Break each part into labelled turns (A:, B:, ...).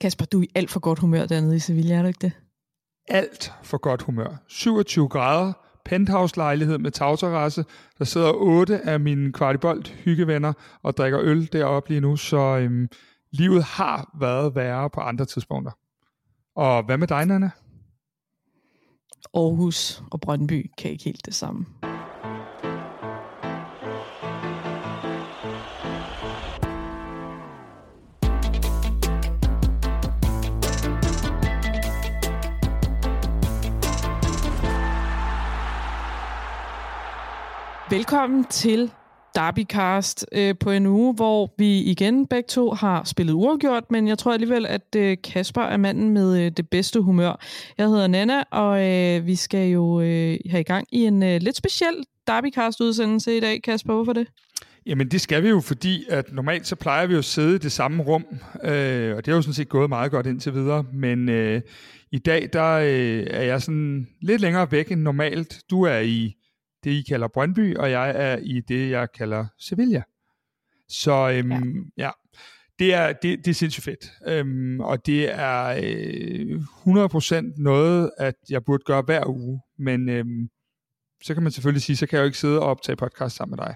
A: Kasper, du er i alt for godt humør dernede i Sevilla, er du ikke det?
B: Alt for godt humør. 27 grader, penthouse-lejlighed med tagterrasse. Der sidder otte af mine kvartibolt hyggevenner og drikker øl deroppe lige nu, så øhm, livet har været værre på andre tidspunkter. Og hvad med dig, Nana?
A: Aarhus og Brøndby kan ikke helt det samme. Velkommen til Derbycast øh, på en uge, hvor vi igen begge to har spillet uafgjort, men jeg tror alligevel, at øh, Kasper er manden med øh, det bedste humør. Jeg hedder Nana, og øh, vi skal jo øh, have i gang i en øh, lidt speciel Derbycast-udsendelse i dag. Kasper, hvorfor det?
B: Jamen det skal vi jo, fordi at normalt så plejer vi jo at sidde i det samme rum, øh, og det har jo sådan set gået meget godt indtil videre, men øh, i dag der øh, er jeg sådan lidt længere væk end normalt. Du er i det, I kalder Brøndby, og jeg er i det, jeg kalder Sevilla. Så øhm, ja. ja, det er, det, det er sindssygt fedt. Øhm, og det er øh, 100% noget, at jeg burde gøre hver uge. Men øhm, så kan man selvfølgelig sige, så kan jeg jo ikke sidde og optage podcast sammen med dig.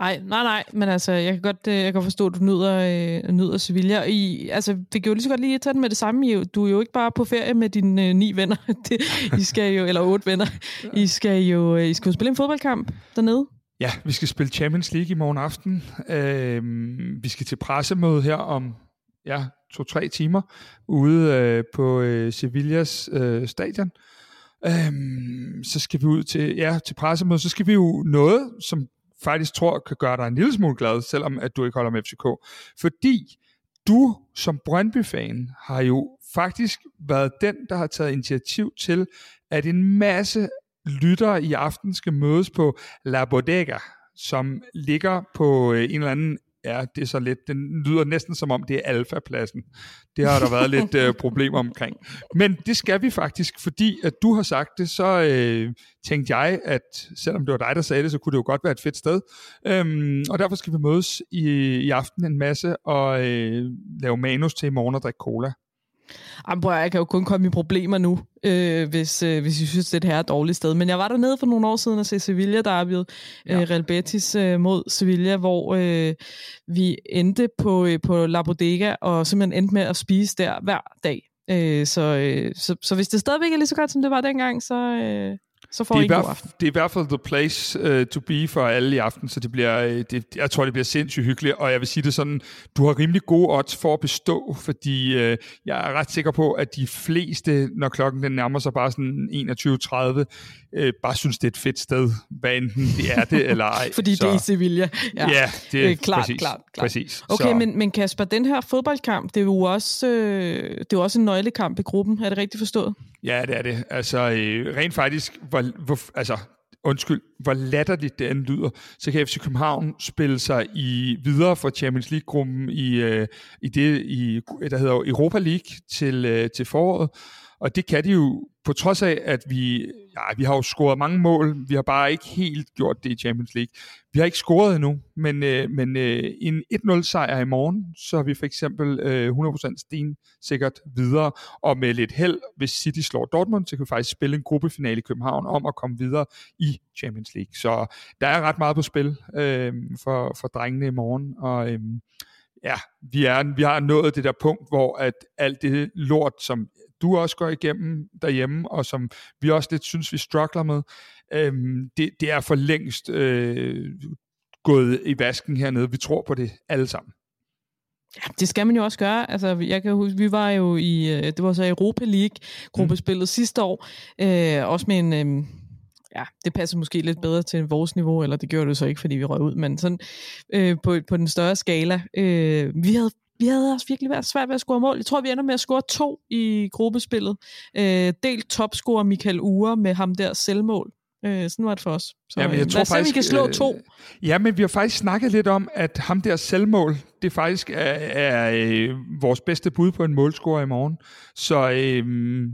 A: Ej, nej, nej, men altså, jeg kan godt, øh, jeg kan forstå, at du nyder, øh, nyder Sevilla. I, altså, vi kan jo lige så godt lige tage den med det samme. I, du er jo ikke bare på ferie med dine øh, ni venner. Det, I skal jo, eller otte venner. I skal jo, øh, I skal jo spille en fodboldkamp dernede.
B: Ja, vi skal spille Champions League i morgen aften. Øh, vi skal til pressemøde her om ja, to-tre timer ude øh, på øh, Sevillas øh, stadion. Øhm, så skal vi ud til, ja, til pressemøde, så skal vi jo noget, som faktisk tror kan gøre dig en lille smule glad, selvom at du ikke holder med FCK. Fordi du som Brøndby-fan har jo faktisk været den, der har taget initiativ til, at en masse lyttere i aften skal mødes på La Bodega, som ligger på øh, en eller anden Ja, det er så lidt, den lyder næsten som om det er alfapladsen. Det har der været lidt øh, problemer omkring. Men det skal vi faktisk, fordi at du har sagt det, så øh, tænkte jeg, at selvom det var dig, der sagde det, så kunne det jo godt være et fedt sted. Øhm, og derfor skal vi mødes i, i aften en masse og øh, lave manus til i morgen og drikke cola.
A: Jamen, prøv, jeg kan jo kun komme i problemer nu, øh, hvis, øh, hvis I synes, det her er et dårligt sted. Men jeg var dernede for nogle år siden og se Sevilla Derbyet, ja. øh, Real Betis øh, mod Sevilla, hvor øh, vi endte på, øh, på La Bodega og simpelthen endte med at spise der hver dag. Øh, så, øh, så, så hvis det stadigvæk er lige så godt, som det var dengang, så, øh, så får
B: det er,
A: I en god aften.
B: det er i hvert fald the place uh, to be for alle i aften, så det bliver, øh, det, jeg tror, det bliver sindssygt hyggeligt, og jeg vil sige det sådan, du har rimelig gode odds for at bestå, fordi uh, jeg er ret sikker på, at de fleste, når klokken den nærmer sig bare sådan 21.30, uh, bare synes, det er et fedt sted, hvad enten det er det eller ej.
A: fordi så, det er i Sevilla.
B: Ja, ja det er
A: klart,
B: præcis.
A: klart, klart.
B: præcis.
A: Okay, så. men, men Kasper, den her fodboldkamp, det er jo også, øh, det er jo også en nøglekamp i gruppen, er det rigtigt forstået?
B: Ja, det er det. Altså, øh, rent faktisk, hvor, hvor, altså, undskyld, hvor latterligt det end lyder, så kan FC København spille sig i videre fra Champions League-gruppen i, øh, i det, i, der hedder Europa League til, øh, til foråret. Og det kan de jo, på trods af, at vi, ja, vi har jo scoret mange mål, vi har bare ikke helt gjort det i Champions League. Vi har ikke scoret endnu, men, øh, men øh, en 1-0 sejr i morgen, så er vi for eksempel øh, 100% sten sikkert videre, og med lidt held, hvis City slår Dortmund, så kan vi faktisk spille en gruppefinale i København om at komme videre i Champions League. Så der er ret meget på spil øh, for, for drengene i morgen, og øh, ja, vi, er, vi har nået det der punkt, hvor at alt det lort, som du også går igennem derhjemme, og som vi også lidt synes, vi struggler med, øhm, det, det er for længst øh, gået i vasken hernede. Vi tror på det alle sammen.
A: Ja, det skal man jo også gøre. Altså, jeg kan huske, vi var jo i, øh, det var så Europa League gruppespillet mm. sidste år, øh, også med en, øh, ja, det passer måske lidt bedre til vores niveau, eller det gjorde det så ikke, fordi vi røg ud, men sådan øh, på, på den større skala. Øh, vi havde vi havde også virkelig været svært ved at score mål. Jeg tror, vi ender med at score to i gruppespillet. Øh, delt topscorer Michael Ure med ham der selvmål. Øh, sådan var det for os. Så
B: ja, men jeg
A: øh,
B: tror
A: os se,
B: faktisk,
A: vi kan slå
B: øh,
A: to.
B: Ja, men vi har faktisk snakket lidt om, at ham der selvmål, det faktisk er, er øh, vores bedste bud på en målscorer i morgen. Så øh,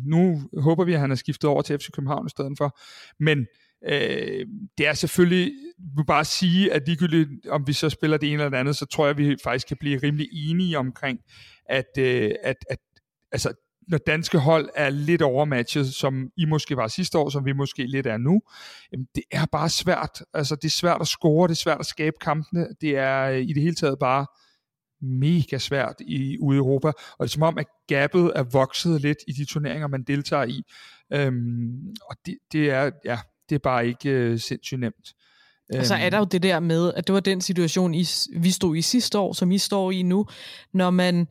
B: nu håber vi, at han er skiftet over til FC København i stedet for. Men øh, det er selvfølgelig, vil bare sige, at ligegyldigt om vi så spiller det ene eller det andet, så tror jeg, at vi faktisk kan blive rimelig enige omkring, at, øh, at, at altså, når danske hold er lidt overmatchet, som I måske var sidste år, som vi måske lidt er nu, jamen det er bare svært. Altså det er svært at score, det er svært at skabe kampene, det er øh, i det hele taget bare mega svært i, ude i Europa, og det er som om, at gabet er vokset lidt i de turneringer, man deltager i. Øhm, og det, det, er, ja, det er bare ikke øh, sindssygt nemt.
A: Og så er der jo det der med, at det var den situation, I, vi stod i sidste år, som I står i nu, når man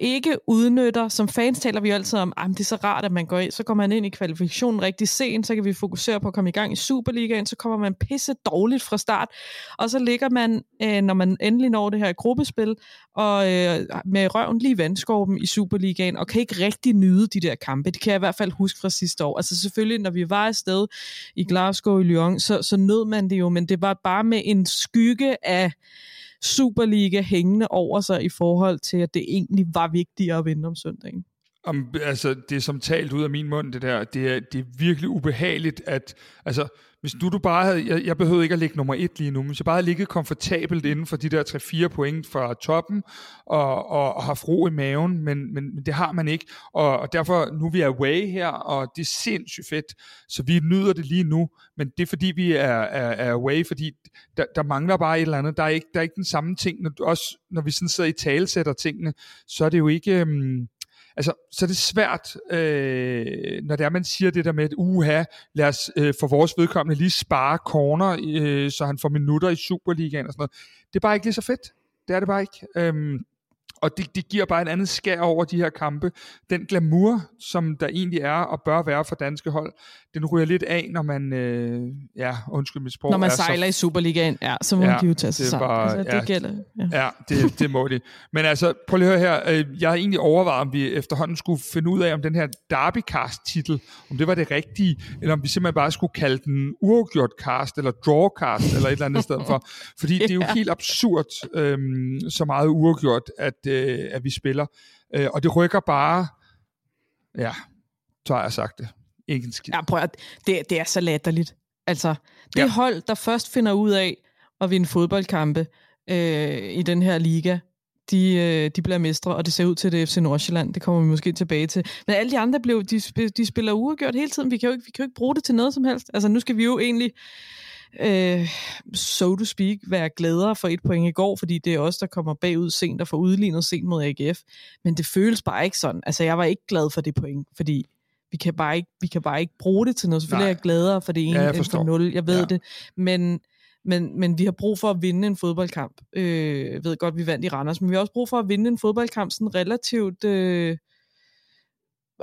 A: ikke udnytter, som fans taler vi jo altid om, at det er så rart, at man går ind, så kommer man ind i kvalifikationen rigtig sent, så kan vi fokusere på at komme i gang i Superligaen, så kommer man pisse dårligt fra start, og så ligger man, øh, når man endelig når det her gruppespil, og øh, med røven lige vandskorben i Superligaen, og kan ikke rigtig nyde de der kampe. Det kan jeg i hvert fald huske fra sidste år. Altså selvfølgelig, når vi var afsted i Glasgow i Lyon, så, så nød man det jo, men det var bare med en skygge af Superliga hængende over sig i forhold til, at det egentlig var vigtigere at vinde om søndagen.
B: Om, altså, det er som talt ud af min mund, det der. Det er, det er virkelig ubehageligt, at... Altså, hvis du, du bare havde, jeg, jeg behøvede ikke at ligge nummer et lige nu, men hvis jeg bare havde ligget komfortabelt inden for de der 3-4 point fra toppen, og, og, og haft ro i maven, men, men, men det har man ikke, og, og derfor, nu vi er away her, og det er sindssygt fedt, så vi nyder det lige nu, men det er fordi, vi er, er, er away, fordi der, der mangler bare et eller andet, der er ikke, der er ikke den samme ting, når, også når vi sådan sidder i talesætter tingene, så er det jo ikke... Øhm, altså, så er det svært, øh, når det er, man siger det der med, at uha, lad os øh, for vores vedkommende lige spare corner, øh, så han får minutter i Superligaen og sådan noget. Det er bare ikke lige så fedt. Det er det bare ikke. Øhm, og det, det giver bare en anden skær over de her kampe. Den glamour, som der egentlig er og bør være for danske hold, den ryger lidt af, når man, øh, ja, undskyld mit sprog.
A: Når man sejler så, i Superligaen, ja, så må ja, de jo tage sig sammen. Altså,
B: det
A: ja, gælder.
B: Ja, ja det, det må de. Men altså, prøv lige at høre her. Øh, jeg har egentlig overvejet, om vi efterhånden skulle finde ud af, om den her Derbycast-titel, om det var det rigtige, eller om vi simpelthen bare skulle kalde den uafgjort cast, eller drawcast, eller et eller andet sted for. Fordi det er jo helt absurd, øhm, så meget uafgjort, at, øh, at vi spiller. Øh, og det rykker bare, ja, så har jeg sagt det. Ikke en skid.
A: Ja, prøv at, det, det er så latterligt. Altså, det ja. hold, der først finder ud af at vinde fodboldkampe øh, i den her liga, de, øh, de bliver mestre, og det ser ud til det FC Nordsjælland. Det kommer vi måske tilbage til. Men alle de andre blev, de, de spiller uafgjort hele tiden. Vi kan, jo ikke, vi kan jo ikke bruge det til noget som helst. Altså, nu skal vi jo egentlig øh, so to speak, være gladere for et point i går, fordi det er os, der kommer bagud sent og får udlignet sent mod AGF. Men det føles bare ikke sådan. Altså, jeg var ikke glad for det point, fordi vi kan bare ikke, vi kan bare ikke bruge det til noget. Selvfølgelig Nej. er jeg gladere for det ene ja, end for nul. Jeg ved ja. det. Men, men, men vi har brug for at vinde en fodboldkamp. Øh, jeg ved godt, vi vandt i Randers, men vi har også brug for at vinde en fodboldkamp sådan relativt øh,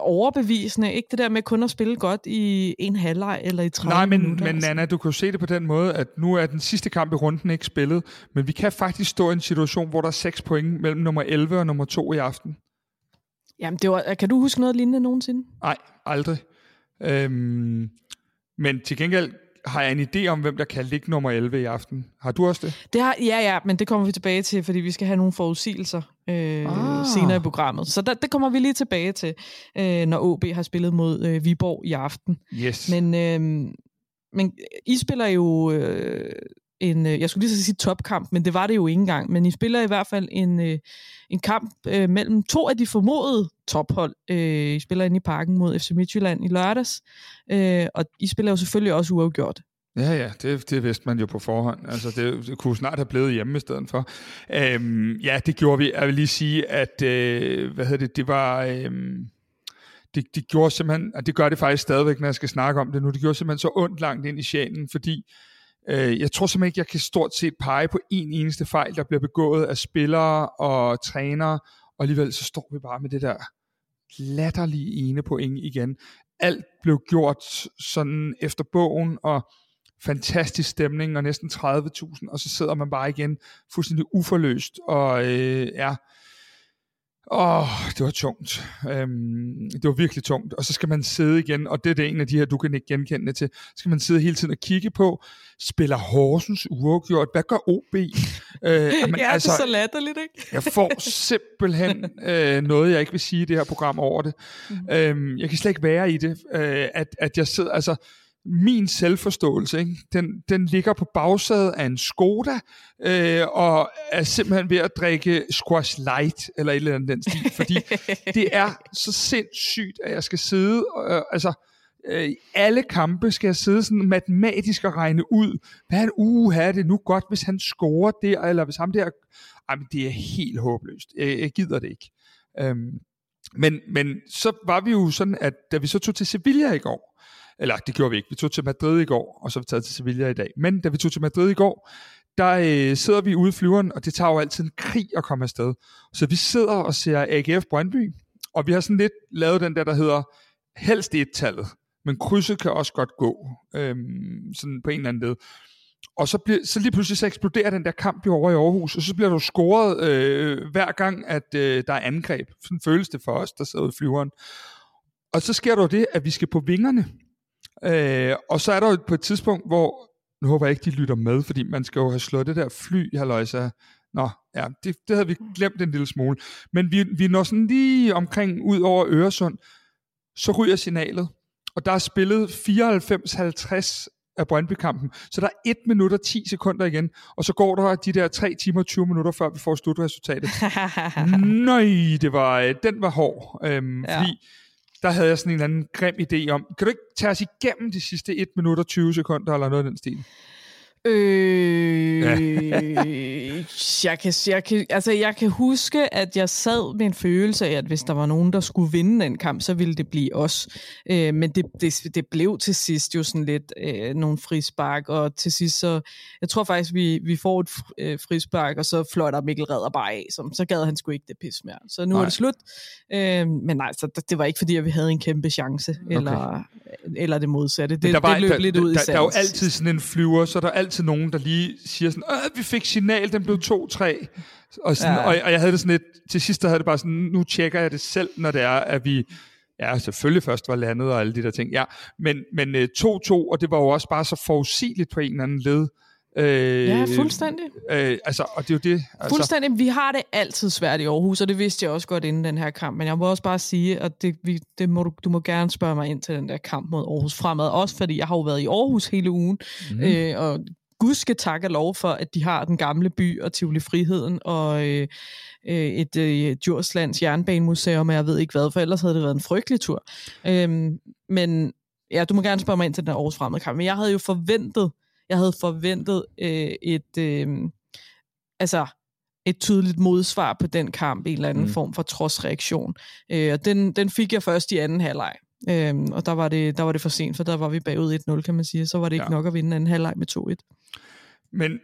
A: overbevisende. Ikke det der med kun at spille godt i en halvleg eller i 30
B: Nej, men,
A: minutter.
B: men altså. Nana, du kan jo se det på den måde, at nu er den sidste kamp i runden ikke spillet, men vi kan faktisk stå i en situation, hvor der er 6 point mellem nummer 11 og nummer 2 i aften.
A: Jamen, det var, kan du huske noget lignende nogensinde?
B: Nej, aldrig. Øhm, men til gengæld har jeg en idé om, hvem der kan ligge nummer 11 i aften. Har du også det?
A: det har, ja, ja, men det kommer vi tilbage til, fordi vi skal have nogle forudsigelser øh, ah. senere i programmet. Så der, det kommer vi lige tilbage til, øh, når OB har spillet mod øh, Viborg i aften.
B: Yes.
A: Men, øh, men I spiller jo øh, en, øh, jeg skulle lige så sige topkamp, men det var det jo ikke engang, men I spiller i hvert fald en, øh, en kamp øh, mellem to af de formodede tophold. Øh, I spiller ind i parken mod FC Midtjylland i lørdags, øh, og I spiller jo selvfølgelig også uafgjort.
B: Ja, ja, det, det vidste man jo på forhånd. Altså, det, det kunne snart have blevet hjemme i stedet for. Øhm, ja, det gjorde vi. Jeg vil lige sige, at øh, hvad hedder det, det var... Øh, det, det gjorde simpelthen, og det gør det faktisk stadigvæk, når jeg skal snakke om det nu, det gjorde simpelthen så ondt langt ind i sjælen, fordi Øh, jeg tror simpelthen ikke, jeg kan stort set pege på en eneste fejl, der bliver begået af spillere og trænere, og alligevel så står vi bare med det der latterlige ene point igen. Alt blev gjort sådan efter bogen, og fantastisk stemning, og næsten 30.000, og så sidder man bare igen fuldstændig uforløst, og øh, ja, Åh, oh, det var tungt. Øhm, det var virkelig tungt. Og så skal man sidde igen, og det er det en af de her, du kan ikke genkende det til. Så skal man sidde hele tiden og kigge på, spiller Horsens uafgjort? Hvad gør OB? Øh,
A: jamen, ja, altså, det er så latterligt, ikke?
B: jeg får simpelthen øh, noget, jeg ikke vil sige i det her program over det. Mm-hmm. Øhm, jeg kan slet ikke være i det, øh, at, at jeg sidder, altså, min selvforståelse, ikke? Den, den ligger på bagsædet af en Skoda, øh, og er simpelthen ved at drikke squash light, eller et eller andet den stil, fordi det er så sindssygt, at jeg skal sidde, øh, altså, øh, i alle kampe skal jeg sidde sådan matematisk og regne ud, hvad en uge er det nu godt, hvis han scorer der, eller hvis ham der, jamen det er helt håbløst, jeg, jeg gider det ikke. Øhm, men, men så var vi jo sådan, at da vi så tog til Sevilla i går, eller det gjorde vi ikke, vi tog til Madrid i går, og så er vi taget til Sevilla i dag. Men da vi tog til Madrid i går, der øh, sidder vi ude i flyveren, og det tager jo altid en krig at komme afsted. Så vi sidder og ser AGF Brøndby, og vi har sådan lidt lavet den der, der hedder helst et-tallet, men krydset kan også godt gå, øhm, sådan på en eller anden led. Og så, bliver, så lige pludselig så eksploderer den der kamp jo over i Aarhus, og så bliver du scoret øh, hver gang, at øh, der er angreb. Sådan føles det for os, der sidder i flyveren. Og så sker der jo det, at vi skal på vingerne. Øh, og så er der jo på et tidspunkt, hvor, nu håber jeg ikke, de lytter med, fordi man skal jo have slået det der fly, halløjsa. Nå, ja, det, det havde vi glemt en lille smule. Men vi, vi når sådan lige omkring ud over Øresund, så ryger signalet. Og der er spillet 94-50 af Brøndby-kampen. Så der er 1 minut og 10 sekunder igen, og så går der de der 3 timer og 20 minutter, før vi får slutresultatet. Nøj, det var, den var hård. Øhm, ja. Fordi der havde jeg sådan en eller anden grim idé om, kan du ikke tage os igennem de sidste 1 minut og 20 sekunder, eller noget af den stil?
A: Øh, jeg, kan, jeg, kan, altså jeg kan huske, at jeg sad med en følelse af, at hvis der var nogen, der skulle vinde den kamp, så ville det blive os. Øh, men det, det, det blev til sidst jo sådan lidt øh, nogle frispark, og til sidst så, jeg tror faktisk, vi, vi får et øh, frispark, og så fløjter Mikkel Redder bare af, så, så gad han sgu ikke det pis mere. Så nu nej. er det slut. Øh, men nej, så det var ikke fordi, at vi havde en kæmpe chance, okay. eller, eller det modsatte. Det, der var, det løb
B: der,
A: lidt ud
B: der,
A: i
B: der, der er jo altid sådan en flyver, så der er altid nogen, der lige siger sådan, øh, vi fik signal, den blev 2-3. Og, sådan, ja. og, og jeg havde det sådan lidt, til sidst der havde det bare sådan, nu tjekker jeg det selv, når det er, at vi, ja, selvfølgelig først var landet og alle de der ting, ja, men, men 2-2, uh, og det var jo også bare så forudsigeligt på en eller anden led.
A: Øh, ja, fuldstændig.
B: Øh, altså, og det er jo det. Altså.
A: Fuldstændig. Vi har det altid svært i Aarhus, og det vidste jeg også godt inden den her kamp. Men jeg må også bare sige, at det, vi, det må du, du må gerne spørge mig ind til den der kamp mod Aarhus fremad. Også fordi jeg har jo været i Aarhus hele ugen, mm. øh, og Gud skal takke lov for, at de har den gamle by og Tivoli Friheden og øh, øh, et øh, Djurslands jernbanemuseum, og jeg ved ikke hvad, for ellers havde det været en frygtelig tur. Øh, men ja, du må gerne spørge mig ind til den Aarhus fremmede kamp, men jeg havde jo forventet, jeg havde forventet øh, et, øh, altså et tydeligt modsvar på den kamp, en eller anden mm. form for trodsreaktion. Øh, og den, den fik jeg først i anden halvleg. Øhm, og der var, det, der var det for sent, for der var vi bagud 1-0, kan man sige. Så var det ikke ja. nok at vinde anden halvleg med 2-1.
B: Men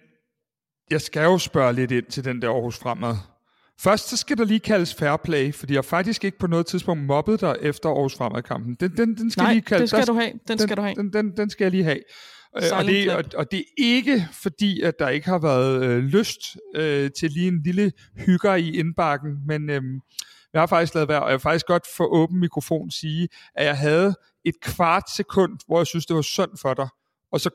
B: jeg skal jo spørge lidt ind til den der Aarhus Fremad. Først så skal der lige kaldes fair play, fordi jeg faktisk ikke på noget tidspunkt mobbet dig efter Aarhus Fremad-kampen. Den, den, den skal
A: Nej,
B: lige kaldes.
A: det skal der, du have. Den, den skal du have.
B: Den, den, den skal jeg lige have. Øh, og det, og, og det er ikke fordi, at der ikke har været øh, lyst øh, til lige en lille hygger i indbakken, men øh, jeg har faktisk lavet være, og jeg vil faktisk godt for åben mikrofon sige, at jeg havde et kvart sekund, hvor jeg synes, det var synd for dig, og så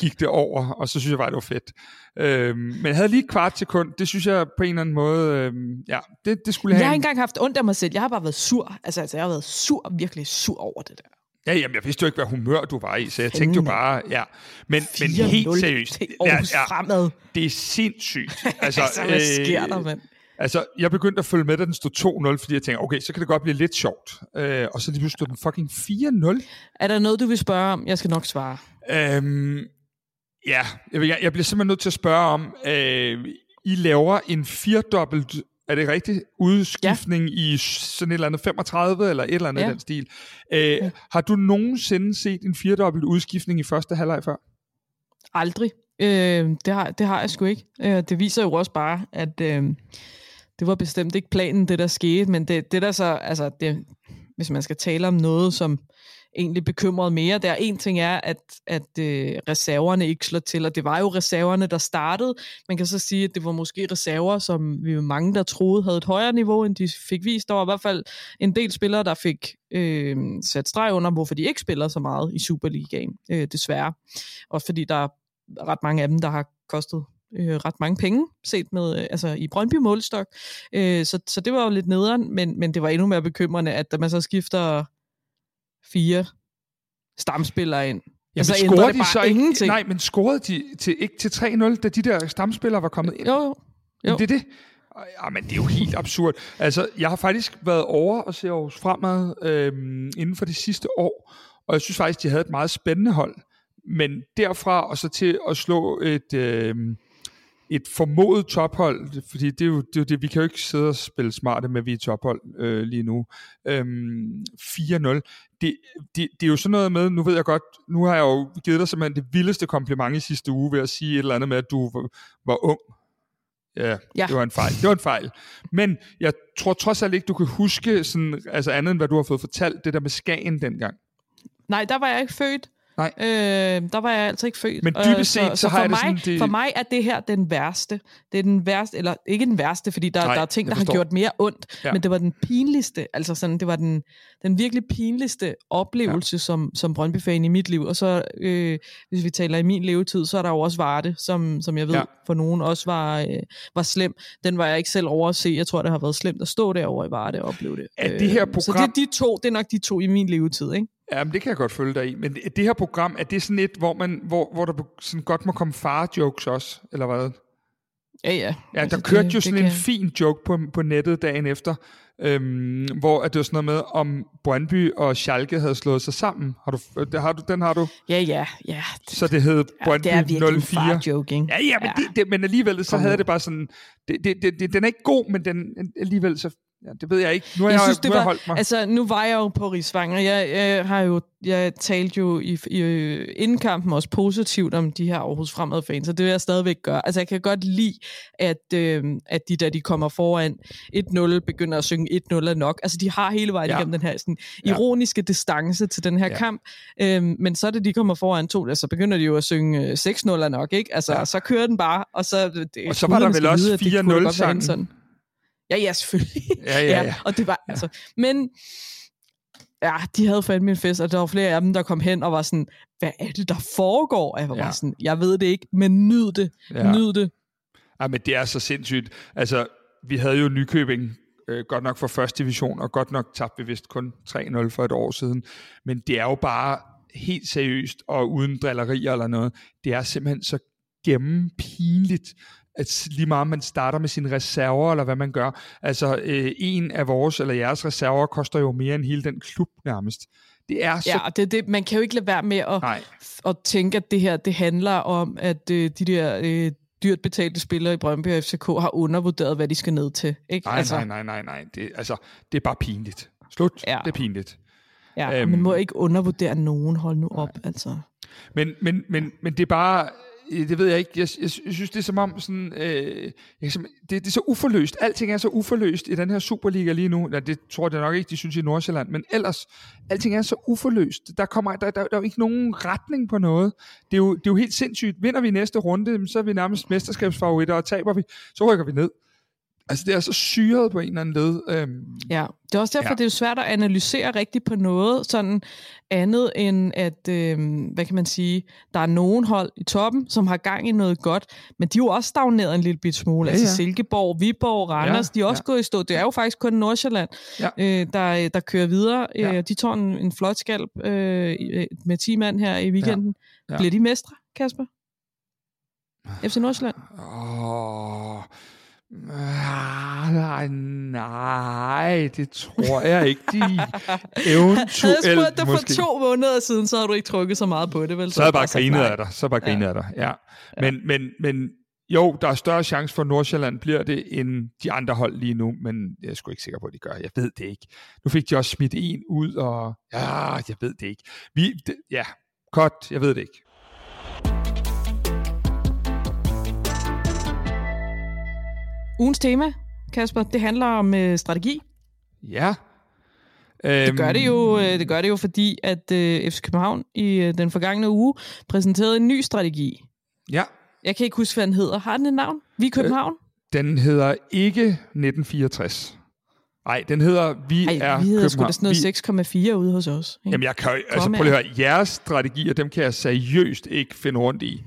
B: gik det over, og så synes jeg bare, det var fedt. Øhm, men jeg havde lige et kvart sekund, det synes jeg på en eller anden måde, øhm, ja, det, det skulle
A: have...
B: Jeg
A: har ikke engang haft ondt af mig selv, jeg har bare været sur, altså, altså jeg har været sur, virkelig sur over det der.
B: Ja, jamen, jeg vidste jo ikke, hvad humør du var i, så jeg tænkte jo bare, ja. Men, men helt seriøst,
A: ja, ja, fremad.
B: det er sindssygt.
A: Altså, altså hvad sker der, mand?
B: Altså, jeg begyndte at følge med, da den stod 2-0, fordi jeg tænkte, okay, så kan det godt blive lidt sjovt. Øh, og så lige pludselig stod den fucking 4-0.
A: Er der noget, du vil spørge om? Jeg skal nok svare.
B: Øhm, ja, jeg, jeg, jeg bliver simpelthen nødt til at spørge om, øh, I laver en firedobbelt, er det rigtigt, udskiftning ja. i sådan et eller andet 35 eller et eller andet ja. den stil. Øh, ja. Har du nogensinde set en firedobbelt udskiftning i første halvleg før?
A: Aldrig. Øh, det, har, det har jeg sgu ikke. Øh, det viser jo også bare, at... Øh, det var bestemt ikke planen, det der skete, men det, det der så, altså, det, hvis man skal tale om noget, som egentlig bekymrede mere, der en ting er, at, at øh, reserverne ikke slår til, og det var jo reserverne, der startede. Man kan så sige, at det var måske reserver, som vi mange, der troede havde et højere niveau, end de fik vist. Der var i hvert fald en del spillere, der fik øh, sat streg under, hvorfor de ikke spiller så meget i Superligaen, øh, desværre. Også fordi der er ret mange af dem, der har kostet øh, ret mange penge, set med, øh, altså i Brøndby målstok. Øh, så, så det var jo lidt nederen, men, men det var endnu mere bekymrende, at da man så skifter fire stamspillere ind.
B: Ja,
A: Altså,
B: men scorede
A: det
B: de så ikke,
A: ingenting?
B: Nej, men scorede de til, ikke til 3-0, da de der stamspillere var kommet ind?
A: Jo, jo.
B: Men det er det. Ja, men det er jo helt absurd. Altså, jeg har faktisk været over og se Aarhus Fremad øhm, inden for de sidste år, og jeg synes faktisk, de havde et meget spændende hold. Men derfra og så til at slå et, øhm, et formodet tophold, fordi det er, jo, det er jo det, vi kan jo ikke sidde og spille smarte med, at vi er tophold øh, lige nu. Øhm, 4-0. Det, det, det er jo sådan noget med, nu ved jeg godt, nu har jeg jo givet dig simpelthen det vildeste kompliment i sidste uge ved at sige et eller andet med, at du var, var ung. Ja,
A: Ja.
B: det var en fejl. Det var en fejl. Men jeg tror trods alt ikke, du kan huske sådan, altså andet end hvad du har fået fortalt, det der med Skagen dengang.
A: Nej, der var jeg ikke født.
B: Nej.
A: Øh, der var jeg altså ikke født.
B: Men
A: Øh,
B: dybest set, så har
A: for
B: jeg det
A: mig,
B: sådan, det-
A: For mig er det her den værste. Det er den værste, eller ikke den værste, fordi der,
B: Nej,
A: der er ting, der har gjort mere ondt,
B: Ja.
A: men det var den pinligste, altså sådan, det var den, den virkelig pinligste oplevelse ja. som, som Brøndby-fan i mit liv. Og så, øh, hvis vi taler i min levetid, så er der jo også Varde, som, som jeg ved
B: Ja.
A: for nogen også var, øh, var slem. Den var jeg ikke selv over at se. Jeg tror, det har været slemt at stå derovre i Varde og opleve det.
B: Er det her
A: Øh, Så
B: program-
A: det er de to, det er nok de to i min levetid, ikke?
B: Ja, men det kan jeg godt følge dig i. Men det her program, er det sådan et, hvor, man, hvor, hvor der sådan godt må komme far-jokes også, eller hvad?
A: Ja, ja.
B: Ja,
A: Altså,
B: der kørte
A: det-
B: jo
A: det
B: sådan
A: kan-
B: en fin joke på, på nettet dagen efter, øhm, hvor at det var sådan noget med, om Brøndby og Schalke havde slået sig sammen. Har du, øh, det har du, den har du?
A: Ja, ja, ja.
B: Så det hed
A: ja
B: Brøndby
A: det er virkelig en
B: 04.
A: far-joke, ikke?
B: Ja, ja, men, ja. Det, det, men alligevel, så
A: Kom
B: havde
A: nu.
B: det bare sådan, det, det, det, det, den er ikke god, men den alligevel så, ja, det ved jeg ikke. Nu har jeg,
A: Jeg synes, det
B: nu jeg
A: var,
B: holdt mig.
A: altså, nu var jeg jo på Rigsvanger. Jeg, jeg, har jo, jeg talte jo i, i øh, inden kampen også positivt om de her Aarhus Fremad fans, og det vil jeg stadigvæk gøre. Altså, jeg kan godt lide, at, øh, at de, da de kommer foran 1-0, begynder at synge 1-0 er nok. Altså, de har hele vejen
B: Ja.
A: ja. igennem den her sådan,
B: Ja.
A: ironiske distance til den her
B: Ja.
A: ja. kamp. Øhm, men så da de kommer foran to, så begynder de jo at synge øh, 6-0 er nok, ikke? Altså,
B: Ja.
A: ja. så kører den bare, og så... Det,
B: Og så var der vel også
A: vide, at det kunne da godt være
B: 4-0-sangen.
A: Ja, ja, selvfølgelig.
B: Ja, ja, ja.
A: Og det var, ja. altså, men ja, de havde fandme en fest, og der var flere af dem, der kom hen og var sådan, hvad er det, der foregår? Og jeg var
B: Ja.
A: sådan, jeg ved det ikke, men nyd det,
B: Ja.
A: ja. nyd det.
B: Ja, men det er så sindssygt. Altså, vi havde jo Nykøbing, øh, godt nok for første division, og godt nok tabte vi vist kun 3-0 for et år siden. Men det er jo bare helt seriøst, og uden drillerier eller noget. Det er simpelthen så gennempinligt, at lige meget man starter med sine reserver, eller hvad man gør. Altså, øh, en af vores eller jeres reserver koster jo mere end hele den klub nærmest. Det er så...
A: Ja, og det, det, man kan jo ikke lade være med at,
B: Nej,
A: at tænke, at det her det handler om, at øh, de der øh, dyrt betalte spillere i Brøndby og FCK har undervurderet, hvad de skal ned til. Ikke?
B: nej, nej, nej, nej, nej. Det, altså, det er bare pinligt. Slut.
A: Ja.
B: Det er pinligt.
A: Ja,
B: Øhm.
A: man må ikke undervurdere nogen, hold nu op. Altså.
B: Men, men, men, men det er bare, det ved jeg ikke, jeg, jeg, jeg synes, det er som om, sådan, øh, jeg, kan det, det er så uforløst. Alting er så uforløst i den her Superliga lige nu. Ja, det tror jeg nok ikke, de synes i Nordsjælland, men ellers, alting er så uforløst. Der, kommer, der, der, der er jo ikke nogen retning på noget. Det er, jo, det er jo helt sindssygt. Vinder vi næste runde, så er vi nærmest mesterskabsfavoritter, og taber vi, så rykker vi ned. Altså, det er så syret på en eller anden led. Øhm,
A: Ja, det er også derfor,
B: Ja.
A: det er jo svært at analysere rigtigt på noget, sådan andet end at, øh, hvad kan man sige, der er nogen hold i toppen, som har gang i noget godt, men de er jo også stagneret en lille bit smule.
B: Ja,
A: altså
B: ja.
A: Silkeborg, Viborg, Randers,
B: Ja,
A: de er også
B: ja.
A: gået i stå. Det er jo faktisk kun Nordsjælland,
B: Ja.
A: øh, der, der kører videre.
B: Ja.
A: Øh, de tog en, en flot skalp øh, i- med 10 mand her i weekenden.
B: Ja.
A: Ja. Bliver de mestre, Kasper? FC Nordsjælland?
B: Åh, ah, nej, nej, det tror jeg ikke, de eventuelt
A: Havde jeg spurgt dig for
B: måske.
A: to måneder siden, så havde du ikke trykket så meget på det, vel?
B: Så havde jeg bare grinet af dig, så bare grinet af dig, ja. Men, men, men jo, der er større chance for, at Nordsjælland bliver det, end de andre hold lige nu, men jeg er sgu ikke sikker på, at de gør. Jeg ved det ikke. Nu fik de også smidt en ud, og ja, jeg ved det ikke. Vi, det, ja, godt, jeg ved det ikke.
A: Ugens tema, Kasper, det handler om øh, strategi.
B: Ja.
A: Det gør det jo, øh, det gør det jo fordi, at øh, FC København i øh, den forgangne uge præsenterede en ny strategi.
B: Ja,
A: Jeg kan ikke huske, hvad den hedder. Har den et navn? Vi København?
B: Den hedder ikke 1964. Nej, den hedder Vi
A: Ej,
B: er
A: vi hedder sgu da sådan noget 6,4 ude hos os. Ikke?
B: Jamen, jeg kan altså, prøv lige at høre, jeres strategier, dem kan jeg seriøst ikke finde rundt i.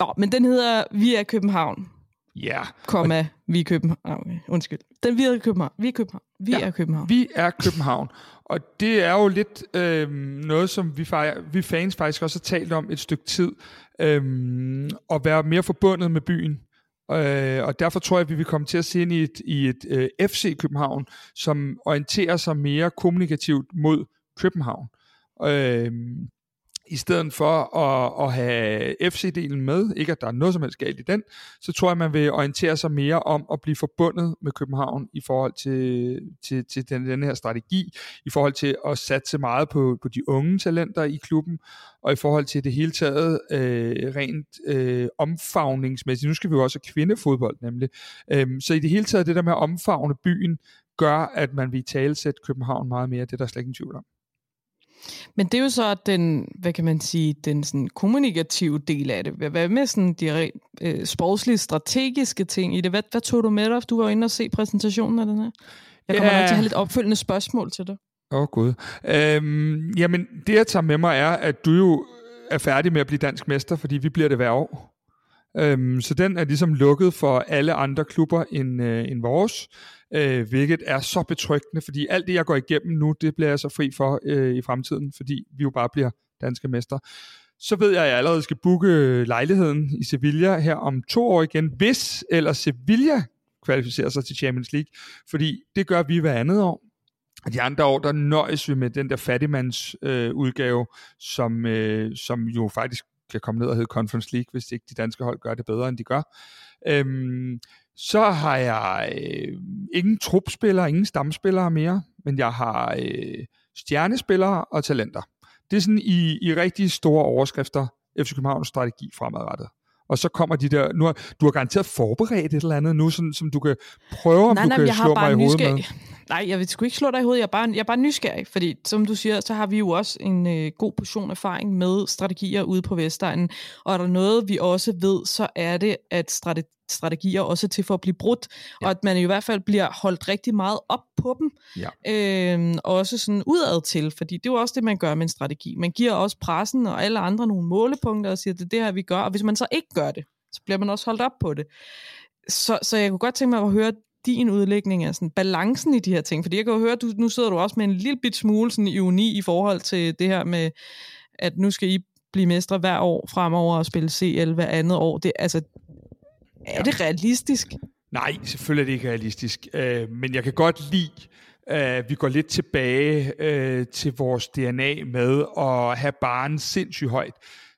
A: Nå, men den hedder Vi er København,
B: Ja,
A: komma, vi er København. Okay, undskyld. Den vi er København. Vi er København. Vi
B: Ja.
A: er København.
B: vi er København. og det er jo lidt øh, noget, som vi, vi fans faktisk også har talt om et stykke tid, øh, at være mere forbundet med byen. Øh, og derfor tror jeg, at vi vil komme til at se ind i et, i et øh, FC København, som orienterer sig mere kommunikativt mod København. Øh, i stedet for at, at have FC-delen med, ikke at der er noget som helst galt i den, så tror jeg, man vil orientere sig mere om at blive forbundet med København i forhold til, til, til den, den her strategi, i forhold til at satse meget på, på de unge talenter i klubben, og i forhold til det hele taget øh, rent øh, omfavningsmæssigt. Nu skal vi jo også have kvindefodbold nemlig. Øhm, så i det hele taget, det der med at omfavne byen, gør, at man vil talesætte København meget mere. Det er der slet ingen tvivl om.
A: Men det er jo så den, hvad kan man sige, den sådan kommunikative del af det. Hvad med sådan de øh, sportslige, strategiske ting i det? Hvad, hvad tog du med dig? Du var inde og se præsentationen af den her. Jeg kommer ja. nok til at have lidt opfølgende spørgsmål til dig.
B: Åh oh, gud. Øhm, jamen, det jeg tager med mig er, at du jo er færdig med at blive dansk mester, fordi vi bliver det hver år. Øhm, så den er ligesom lukket for alle andre klubber end, øh, end vores øh, hvilket er så betryggende, fordi alt det, jeg går igennem nu, det bliver jeg så fri for øh, i fremtiden, fordi vi jo bare bliver danske mester. Så ved jeg, at jeg allerede skal booke øh, lejligheden i Sevilla her om to år igen, hvis eller Sevilla kvalificerer sig til Champions League, fordi det gør vi hver andet år. Og de andre år, der nøjes vi med den der fattigmands øh, udgave, som, øh, som jo faktisk kan komme ned og hedde Conference League, hvis ikke de danske hold gør det bedre, end de gør. Øhm, så har jeg øh, ingen trupspillere, ingen stamspillere mere, men jeg har øh, stjernespillere og talenter. Det er sådan i, i rigtig store overskrifter FC Københavns strategi fremadrettet. Og så kommer de der, nu har, du har garanteret forberedt et eller andet nu, sådan, som du kan prøve, om
A: nej,
B: du
A: nej,
B: kan
A: jeg
B: slå
A: har
B: mig i hovedet
A: med. Nej, jeg vil sgu ikke slå dig i hovedet, jeg er bare, jeg er bare nysgerrig, fordi som du siger, så har vi jo også en øh, god portion erfaring med strategier ude på Vestegnen, og er der noget, vi også ved, så er det, at strategi strategier også til for at blive brudt, ja. og at man i hvert fald bliver holdt rigtig meget op på dem, ja. øh, også sådan udad til, fordi det er jo også det, man gør med en strategi. Man giver også pressen og alle andre nogle målepunkter og siger, det er det her, vi gør, og hvis man så ikke gør det, så bliver man også holdt op på det. Så, så jeg kunne godt tænke mig at høre din udlægning af sådan, balancen i de her ting, fordi jeg kan jo høre, du, nu sidder du også med en lille bit smule sådan uni i forhold til det her med, at nu skal I blive mestre hver år fremover og spille CL hver andet år. Det, altså, er ja. det realistisk?
B: Nej, selvfølgelig er det ikke realistisk. Øh, men jeg kan godt lide, at vi går lidt tilbage øh, til vores DNA med at have barnen sindssygt højt.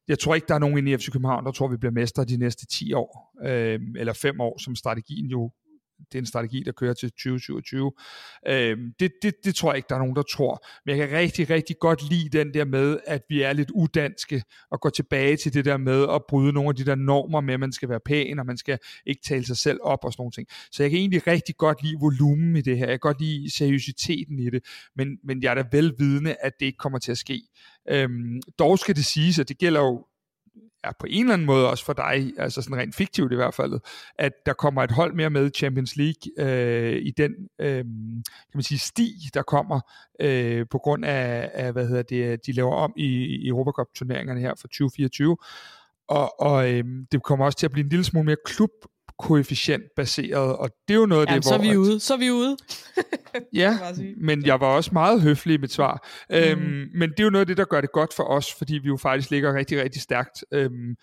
B: Jeg tror ikke, der er nogen i FC København, der tror, vi bliver mestre de næste 10 år, øh, eller 5 år, som strategien jo det er en strategi, der kører til 2027. Øhm, det, det, det tror jeg ikke, der er nogen, der tror. Men jeg kan rigtig, rigtig godt lide den der med, at vi er lidt udanske, og går tilbage til det der med at bryde nogle af de der normer med, at man skal være pæn, og man skal ikke tale sig selv op og sådan nogle ting. Så jeg kan egentlig rigtig godt lide volumen i det her. Jeg kan godt lide seriøsiteten i det, men, men jeg er da velvidende, at det ikke kommer til at ske. Øhm, dog skal det siges, at det gælder jo er på en eller anden måde også for dig, altså sådan rent fiktivt i hvert fald, at der kommer et hold mere med Champions League øh, i den øh, kan man sige sti, der kommer øh, på grund af, af, hvad hedder det, de laver om i, i Europacup turneringerne her for 2024. Og, og øh, det kommer også til at blive en lille smule mere klub koefficient baseret, og det er jo noget af
A: Jamen,
B: det,
A: hvor... så er vi ude, så er vi ude.
B: ja, men jeg var også meget høflig i mit svar. Mm. Øhm, men det er jo noget af det, der gør det godt for os, fordi vi jo faktisk ligger rigtig, rigtig stærkt, øhm,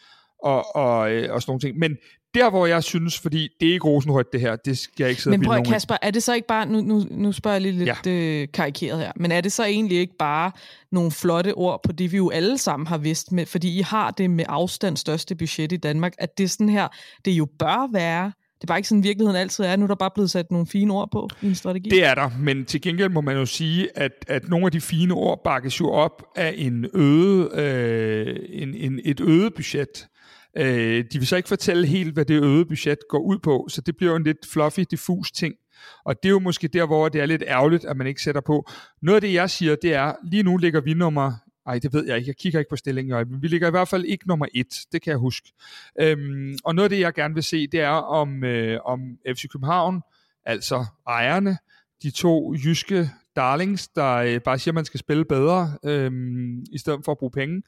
B: og, og, øh, og sådan nogle ting. Men der, hvor jeg synes, fordi det er ikke rosenrødt det her, det skal jeg ikke sidde
A: Men prøv Kasper, er det så ikke bare, nu, nu, nu spørger jeg lige lidt ja. øh, karikeret her, men er det så egentlig ikke bare nogle flotte ord på det, vi jo alle sammen har vidst, med, fordi I har det med afstand største budget i Danmark, at det sådan her, det jo bør være, det er bare ikke sådan, virkeligheden altid er. Nu er der bare blevet sat nogle fine ord på i en strategi.
B: Det er der, men til gengæld må man jo sige, at, at nogle af de fine ord bakkes jo op af en øde, øh, en, en, et øget budget. Øh, de vil så ikke fortælle helt, hvad det øgede budget går ud på, så det bliver jo en lidt fluffy, diffus ting. Og det er jo måske der, hvor det er lidt ærgerligt, at man ikke sætter på. Noget af det, jeg siger, det er, lige nu ligger vi nummer ej, det ved jeg ikke. Jeg kigger ikke på stillingen men vi ligger i hvert fald ikke nummer et. Det kan jeg huske. Øhm, og noget af det, jeg gerne vil se, det er om, øh, om FC København, altså ejerne, de to jyske darlings, der øh, bare siger, at man skal spille bedre, øh, i stedet for at bruge penge.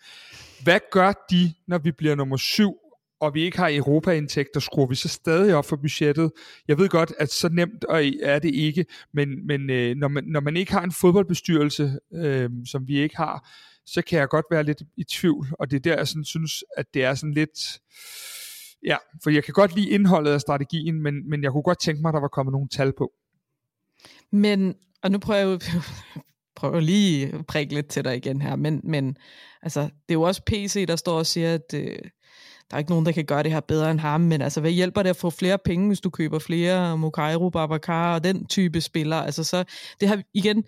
B: Hvad gør de, når vi bliver nummer syv, og vi ikke har Europa-indtægter, skruer vi så stadig op for budgettet. Jeg ved godt, at så nemt er det ikke, men, men øh, når, man, når man ikke har en fodboldbestyrelse, øh, som vi ikke har, så kan jeg godt være lidt i tvivl, og det er der, jeg sådan synes, at det er sådan lidt... Ja, for jeg kan godt lide indholdet af strategien, men, men jeg kunne godt tænke mig, at der var kommet nogle tal på.
A: Men, og nu prøver jeg prøver lige at prikke lidt til dig igen her, men, men altså, det er jo også PC, der står og siger, at øh, der er ikke nogen, der kan gøre det her bedre end ham, men altså, hvad hjælper det at få flere penge, hvis du køber flere Mokairo, Babacar og den type spillere? Altså, så det har igen,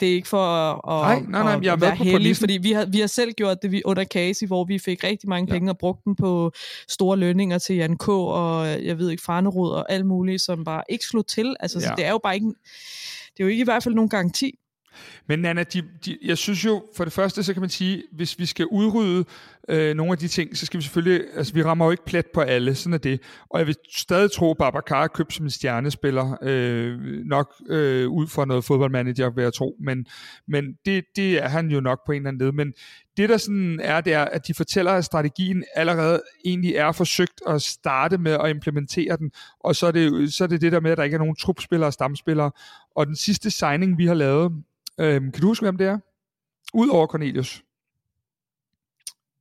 A: det er ikke for at,
B: nej, nej, nej, jeg
A: at
B: være
A: heldig, fordi vi har, vi har selv gjort det under Casey, hvor vi fik rigtig mange ja. penge og brugte dem på store lønninger til Jan K. og jeg ved ikke, Farnerud og alt muligt, som bare ikke slog til. Altså, ja. så det er jo bare ikke, det er jo ikke i hvert fald nogen garanti.
B: Men Nana, de, de, jeg synes jo, for det første, så kan man sige, hvis vi skal udrydde øh, nogle af de ting, så skal vi selvfølgelig, altså vi rammer jo ikke plet på alle, sådan er det. Og jeg vil stadig tro, at Babacar er købt som en stjernespiller, øh, nok øh, ud fra noget fodboldmanager, vil jeg tro, men, men det, det er han jo nok på en eller anden led. Men det der sådan er, det er, at de fortæller, at strategien allerede egentlig er forsøgt at starte med at implementere den, og så er det, så er det det der med, at der ikke er nogen trupspillere og stamspillere. Og den sidste signing, vi har lavet, Øhm, kan du huske, hvem det er? Udover Cornelius.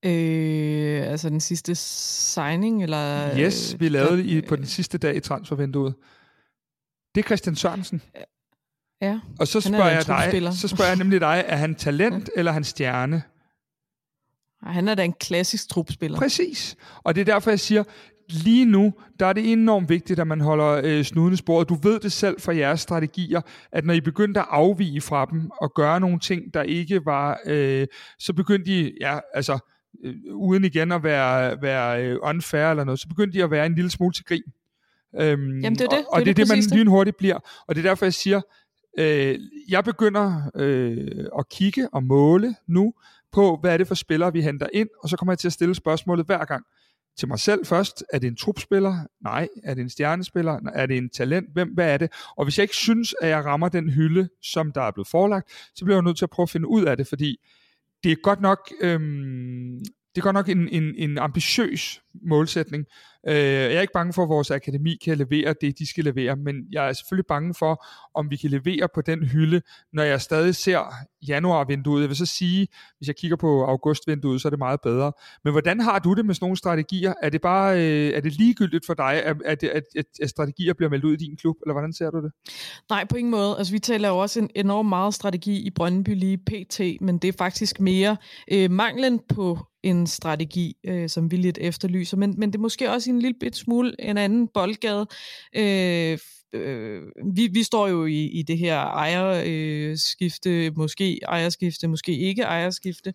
A: Øh, altså den sidste signing, eller...
B: Yes, vi lavede det i, på den sidste dag i transfervinduet. Det er Christian Sørensen.
A: Ja,
B: Og så spørger jeg dig, så spørger jeg nemlig dig, er han talent ja. eller han stjerne?
A: Han er da en klassisk trupspiller.
B: Præcis. Og det er derfor, jeg siger, lige nu, der er det enormt vigtigt, at man holder øh, snuden i sporet. Du ved det selv fra jeres strategier, at når I begyndte at afvige fra dem og gøre nogle ting, der ikke var, øh, så begyndte de, ja, altså, øh, uden igen at være, være øh, unfair eller noget, så begyndte de at være en lille smule til grin.
A: Øhm, Jamen det er det.
B: Og, og det, det er det, man lynhurtigt bliver. Og det er derfor, jeg siger, øh, jeg begynder øh, at kigge og måle nu på, hvad er det for spillere, vi henter ind, og så kommer jeg til at stille spørgsmålet hver gang til mig selv først. Er det en trupspiller? Nej. Er det en stjernespiller? Er det en talent? Hvem, hvad er det? Og hvis jeg ikke synes, at jeg rammer den hylde, som der er blevet forelagt, så bliver jeg nødt til at prøve at finde ud af det, fordi det er godt nok, øhm, det er godt nok en, en, en ambitiøs målsætning, Øh, jeg er ikke bange for, at vores akademi kan levere det, de skal levere, men jeg er selvfølgelig bange for, om vi kan levere på den hylde, når jeg stadig ser januarvinduet. Jeg vil så sige, hvis jeg kigger på augustvinduet, så er det meget bedre. Men hvordan har du det med sådan nogle strategier? Er det bare øh, er det ligegyldigt for dig, at, at, at, at strategier bliver meldt ud i din klub, eller hvordan ser du det?
A: Nej, på ingen måde. Altså, vi taler jo også en enorm meget strategi i Brøndby lige pt, men det er faktisk mere øh, manglen på en strategi, øh, som vi lidt efterlyser. Men, men det er måske også en lille bit smule en anden boldgade. Øh, øh, vi, vi står jo i, i det her ejerskifte, øh, måske ejerskifte, måske ikke ejerskifte,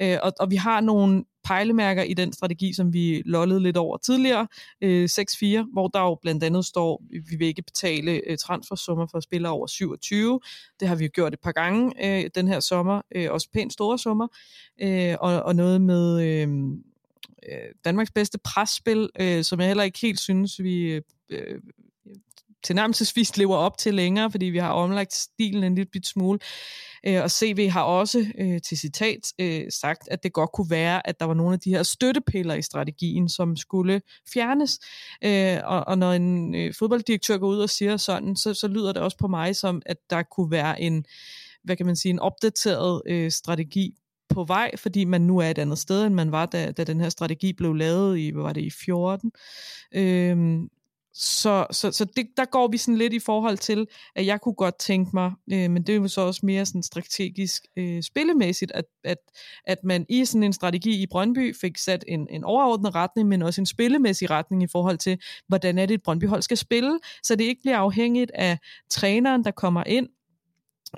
A: øh, og, og vi har nogle pejlemærker i den strategi, som vi lollede lidt over tidligere, øh, 6-4, hvor der jo blandt andet står, vi vil ikke betale øh, transfersummer for spillere over 27. Det har vi jo gjort et par gange øh, den her sommer, øh, også pænt store summer, øh, og, og noget med øh, øh, Danmarks bedste presspil, øh, som jeg heller ikke helt synes, vi øh, øh, tilnærmelsesvis lever op til længere, fordi vi har omlagt stilen en lille bit smule. Øh, og CV har også øh, til citat øh, sagt, at det godt kunne være, at der var nogle af de her støttepiller i strategien, som skulle fjernes. Øh, og, og når en øh, fodbolddirektør går ud og siger sådan, så, så lyder det også på mig som, at der kunne være en, hvad kan man sige, en opdateret øh, strategi på vej, fordi man nu er et andet sted, end man var, da, da den her strategi blev lavet i, hvad var det, i 14. Øhm, så, så, så det, der går vi sådan lidt i forhold til, at jeg kunne godt tænke mig, øh, men det er jo så også mere sådan strategisk øh, spillemæssigt, at, at, at man i sådan en strategi i Brøndby fik sat en, en overordnet retning, men også en spillemæssig retning i forhold til, hvordan er det, et Brøndby-hold skal spille, så det ikke bliver afhængigt af træneren, der kommer ind,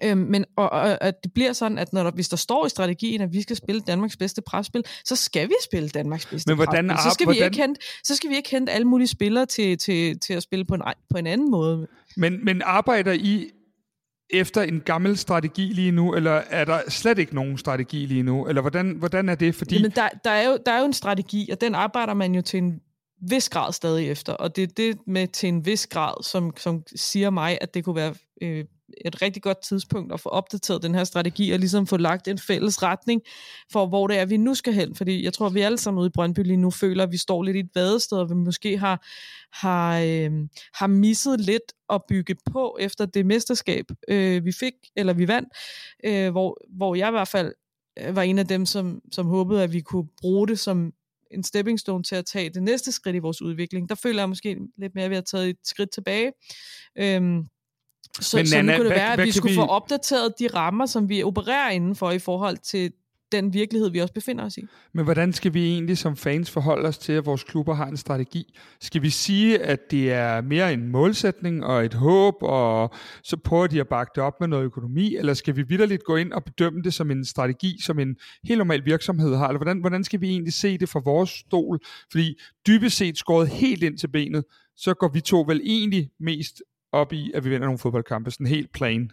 A: Øhm, men og, og, at det bliver sådan, at når der, hvis der står i strategien, at vi skal spille Danmarks bedste presspil, så skal vi spille Danmarks bedste
B: men hvordan,
A: presspil. Så skal, hvordan, vi ikke hente, så skal vi ikke hente alle mulige spillere til, til, til at spille på en, på en anden måde.
B: Men, men arbejder I efter en gammel strategi lige nu, eller er der slet ikke nogen strategi lige nu? Eller hvordan, hvordan er det? Fordi...
A: Jamen, der, der, er jo, der er jo en strategi, og den arbejder man jo til en vis grad stadig efter. Og det er det med til en vis grad, som, som siger mig, at det kunne være øh, et rigtig godt tidspunkt at få opdateret den her strategi og ligesom få lagt en fælles retning for, hvor det er, vi nu skal hen. Fordi jeg tror, vi alle sammen ude i Brøndby lige nu føler, at vi står lidt i et vadested, og vi måske har, har, øh, har misset lidt at bygge på efter det mesterskab, øh, vi fik, eller vi vandt, øh, hvor, hvor jeg i hvert fald øh, var en af dem, som, som håbede, at vi kunne bruge det som en stepping stone til at tage det næste skridt i vores udvikling. Der føler jeg måske lidt mere, at vi har taget et skridt tilbage. Øhm, så, Men, så Nana, kunne det hvad, være, at vi skulle vi... få opdateret de rammer, som vi opererer indenfor i forhold til den virkelighed, vi også befinder os i.
B: Men hvordan skal vi egentlig som fans forholde os til, at vores klubber har en strategi? Skal vi sige, at det er mere en målsætning og et håb, og så prøver de at bakke det op med noget økonomi, eller skal vi vidderligt gå ind og bedømme det som en strategi, som en helt normal virksomhed har? Eller hvordan, hvordan skal vi egentlig se det fra vores stol? Fordi dybest set skåret helt ind til benet, så går vi to vel egentlig mest op i, at vi vinder nogle fodboldkampe, sådan helt plain.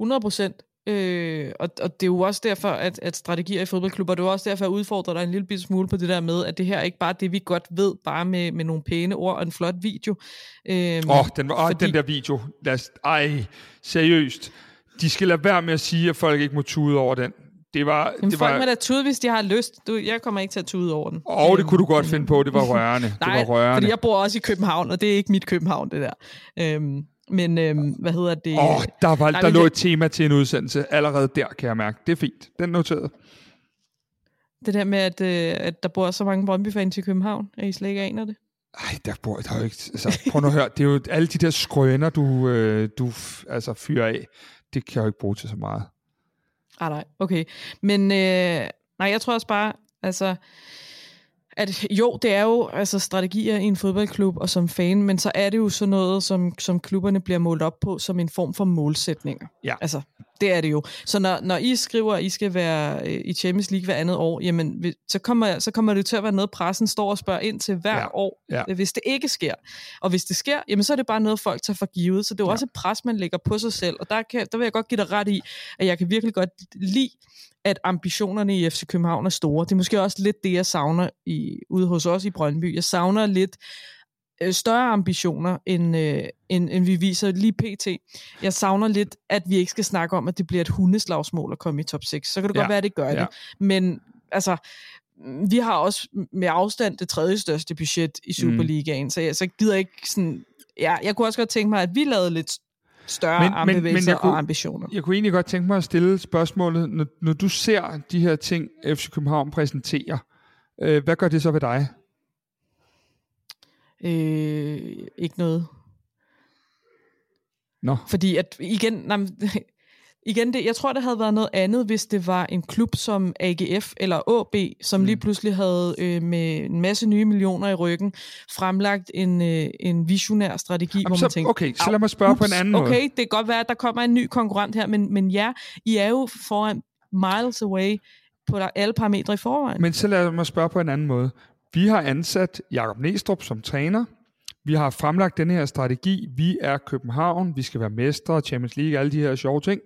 A: 100 procent. Øh, og, og det er jo også derfor, at, at strategier i fodboldklubber, det er jo også derfor, at udfordrer dig en lille smule på det der med, at det her er ikke bare det, vi godt ved, bare med, med nogle pæne ord og en flot video.
B: Åh, øh, oh, den, oh, fordi... den der video. Lad os, ej, seriøst. De skal lade være med at sige, at folk ikke må tude over den. Det var,
A: Jamen,
B: det
A: folk
B: var...
A: må da tude, hvis de har lyst. Du, jeg kommer ikke til at tude over den.
B: Åh, oh, det kunne du godt finde på. Det var rørende.
A: Nej,
B: det var rørende.
A: fordi jeg bor også i København, og det er ikke mit København, det der. Øhm, men øhm, hvad hedder det?
B: Åh, oh, der, var, Nej, der lå det... et tema til en udsendelse allerede der, kan jeg mærke. Det er fint. Den noteret.
A: Det der med, at, øh, at der bor så mange Brøndby-fans i København, at I slet ikke aner det?
B: Ej, der bor der er jo ikke... Altså, prøv nu at høre. Det er jo alle de der skrøner, du, øh, du altså, fyrer af. Det kan jeg jo ikke bruge til så meget.
A: Ah, nej, okay. Men øh, nej, jeg tror også bare, altså at jo, det er jo altså strategier i en fodboldklub og som fan, men så er det jo sådan noget, som, som klubberne bliver målt op på som en form for målsætninger.
B: Ja.
A: Altså, det er det jo. Så når, når I skriver, at I skal være øh, i Champions League hver andet år, jamen, så kommer, så kommer det til at være noget, pressen står og spørger ind til hver ja. år, ja. hvis det ikke sker. Og hvis det sker, jamen, så er det bare noget, folk tager for givet. Så det er jo ja. også et pres, man lægger på sig selv. Og der, kan, der vil jeg godt give dig ret i, at jeg kan virkelig godt lide, at ambitionerne i FC København er store. Det er måske også lidt det, jeg savner i, ude hos os i Brøndby. Jeg savner lidt øh, større ambitioner, end, øh, end, end vi viser lige pt. Jeg savner lidt, at vi ikke skal snakke om, at det bliver et hundeslagsmål at komme i top 6. Så kan det ja. godt være, at det gør ja. det. Men altså, vi har også med afstand det tredje største budget i Superligaen, mm. så jeg så gider ikke sådan... Ja, jeg kunne også godt tænke mig, at vi lavede lidt større men, men, men jeg kunne, og ambitioner.
B: Jeg kunne egentlig godt tænke mig at stille spørgsmålet, når, når du ser de her ting, FC København præsenterer, øh, hvad gør det så ved dig?
A: Øh, ikke noget.
B: Nå.
A: Fordi at igen, nej, igen det, jeg tror, det havde været noget andet, hvis det var en klub som AGF eller AB, som mm. lige pludselig havde øh, med en masse nye millioner i ryggen fremlagt en, øh, en visionær strategi, Jamen, hvor man så, tænker,
B: okay, så lad mig spørge ups, på en anden
A: okay,
B: måde.
A: Okay, det kan godt være, at der kommer en ny konkurrent her, men, men ja, I er jo foran miles away på alle parametre i forvejen.
B: Men så lad mig spørge på en anden måde. Vi har ansat Jakob Næstrup som træner. Vi har fremlagt den her strategi. Vi er København. Vi skal være mestre, Champions League, alle de her sjove ting.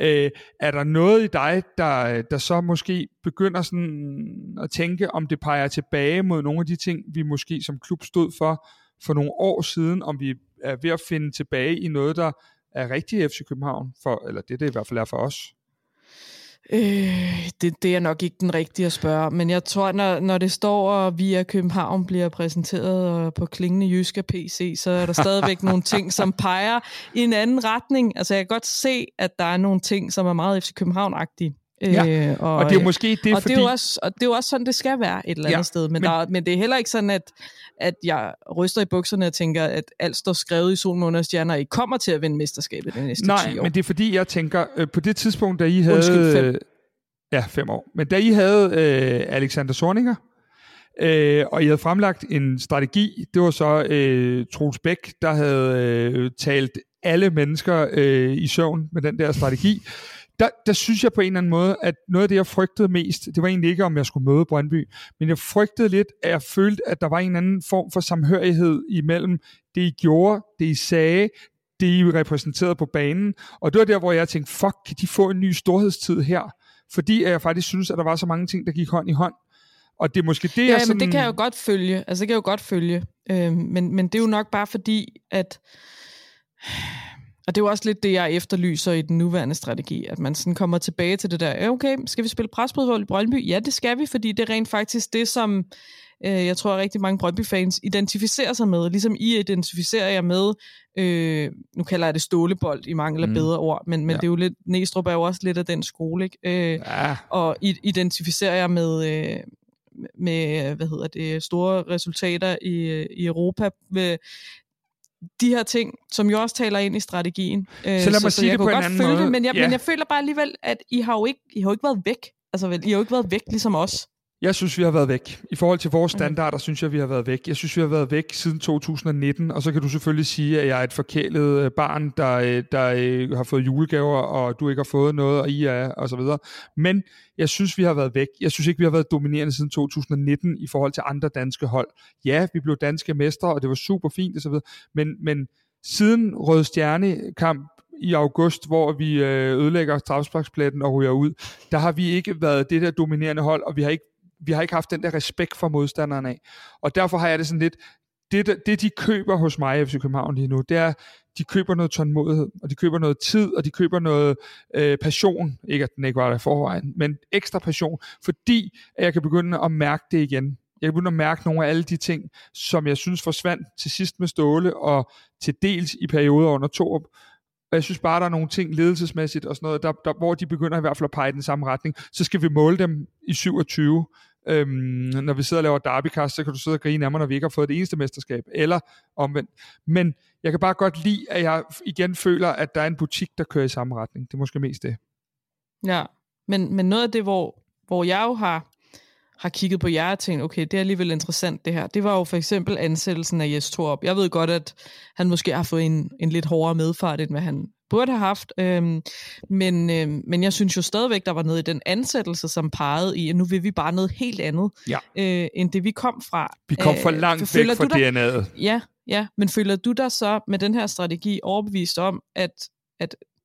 B: Øh, er der noget i dig, der, der så måske begynder sådan at tænke, om det peger tilbage mod nogle af de ting, vi måske som klub stod for for nogle år siden, om vi er ved at finde tilbage i noget, der er rigtig FC København, for, eller det det i hvert fald er for os?
A: Øh, det, det er nok ikke den rigtige at spørge, men jeg tror, når, når det står, og vi er København bliver præsenteret på klingende jyske PC, så er der stadigvæk nogle ting, som peger i en anden retning. Altså jeg kan godt se, at der er nogle ting, som er meget FC København-agtige.
B: Ja, øh, og, og det er jo måske det,
A: og fordi... det er jo også, og det er jo også sådan, det skal være et eller andet ja, sted. Men, men... Der, men det er heller ikke sådan, at, at jeg ryster i bukserne og tænker, at alt står skrevet i sol, måned og stjerner, og I kommer til at vinde mesterskabet de næste
B: Nej,
A: 10 år.
B: men det er fordi, jeg tænker, øh, på det tidspunkt, da I havde... Undskyld, fem. Ja, fem år. Men da I havde øh, Alexander Sorninger, øh, og I havde fremlagt en strategi, det var så øh, Troels Bæk, der havde øh, talt alle mennesker øh, i søvn med den der strategi der, der synes jeg på en eller anden måde, at noget af det, jeg frygtede mest, det var egentlig ikke, om jeg skulle møde Brøndby, men jeg frygtede lidt, at jeg følte, at der var en anden form for samhørighed imellem det, I gjorde, det, I sagde, det, I repræsenterede på banen. Og det var der, hvor jeg tænkte, fuck, kan de få en ny storhedstid her? Fordi jeg faktisk synes, at der var så mange ting, der gik hånd i hånd. Og det er måske det,
A: ja,
B: jeg sådan...
A: men det kan jeg jo godt følge. Altså, det kan jeg jo godt følge. Øh, men, men det er jo nok bare fordi, at Og det er jo også lidt det, jeg efterlyser i den nuværende strategi, at man sådan kommer tilbage til det der, okay, skal vi spille presfodbold i Brøndby? Ja, det skal vi, fordi det er rent faktisk det, som øh, jeg tror, at rigtig mange Brøndby-fans identificerer sig med. Ligesom I identificerer jer med, øh, nu kalder jeg det stålebold i mangel af mm. bedre ord, men, men ja. det er jo lidt, Næstrup er jo også lidt af den skole, ikke? Øh, ja. Og identificerer jeg med... Øh, med hvad hedder det, store resultater i, i Europa. De her ting, som jo også taler ind i strategien.
B: Øh, så lad mig så, sige så det på en anden måde. Det,
A: men, jeg, ja. men jeg føler bare alligevel, at I har jo ikke, I har jo ikke været væk. Altså vel, I har jo ikke været væk ligesom os.
B: Jeg synes, vi har været væk. I forhold til vores standarder, synes jeg, vi har været væk. Jeg synes, vi har været væk siden 2019, og så kan du selvfølgelig sige, at jeg er et forkælet øh, barn, der, øh, der øh, har fået julegaver, og du ikke har fået noget, og I er, og så videre. Men jeg synes, vi har været væk. Jeg synes ikke, vi har været dominerende siden 2019 i forhold til andre danske hold. Ja, vi blev danske mestre, og det var super fint, og så videre. Men, men siden Røde Stjerne kamp i august, hvor vi ødelægger strafsparkspletten og ryger ud, der har vi ikke været det der dominerende hold, og vi har ikke vi har ikke haft den der respekt for modstanderne af. Og derfor har jeg det sådan lidt, det, det de køber hos mig i FC København lige nu, det er, de køber noget tålmodighed, og de køber noget tid, og de køber noget øh, passion. Ikke at den ikke var der i forvejen, men ekstra passion, fordi at jeg kan begynde at mærke det igen. Jeg kan begynde at mærke nogle af alle de ting, som jeg synes forsvandt til sidst med Ståle, og til dels i perioder under Torup. Og jeg synes bare, der er nogle ting ledelsesmæssigt og sådan noget, der, der, hvor de begynder i hvert fald at pege i den samme retning. Så skal vi måle dem i 27. Øhm, når vi sidder og laver derbycast, så kan du sidde og grine af mig, når vi ikke har fået det eneste mesterskab, eller omvendt. Men jeg kan bare godt lide, at jeg igen føler, at der er en butik, der kører i samme retning. Det er måske mest det.
A: Ja, men, men noget af det, hvor, hvor jeg jo har, har kigget på jer og tænkt, okay, det er alligevel interessant det her, det var jo for eksempel ansættelsen af Jes Torup. Jeg ved godt, at han måske har fået en, en lidt hårdere medfart, end hvad han burde have haft. Øhm, men, øhm, men jeg synes jo stadigvæk, der var noget i den ansættelse, som pegede i, at nu vil vi bare noget helt andet,
B: ja.
A: øh, end det vi kom fra.
B: Vi kom for øh, langt væk fra DNA'et.
A: Ja, ja, men føler du dig så med den her strategi overbevist om, at, at øh,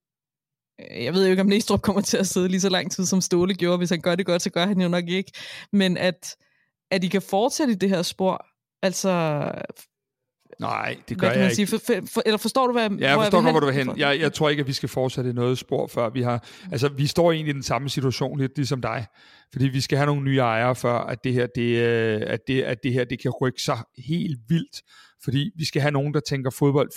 A: jeg ved jo ikke, om Næstrup kommer til at sidde lige så lang tid, som Ståle gjorde. Hvis han gør det godt, så gør han jo nok ikke. Men at, at I kan fortsætte i det her spor, altså
B: Nej, det gør man sige?
A: For, for, for, eller forstår du, hvad,
B: ja, jeg forstår godt, hvor du vil hen. Jeg, jeg tror ikke, at vi skal fortsætte i noget spor, før vi har... Altså, vi står egentlig i den samme situation, lidt ligesom dig. Fordi vi skal have nogle nye ejere, før at det her, det, øh, at det, at det her, det kan rykke sig helt vildt. Fordi vi skal have nogen, der tænker fodbold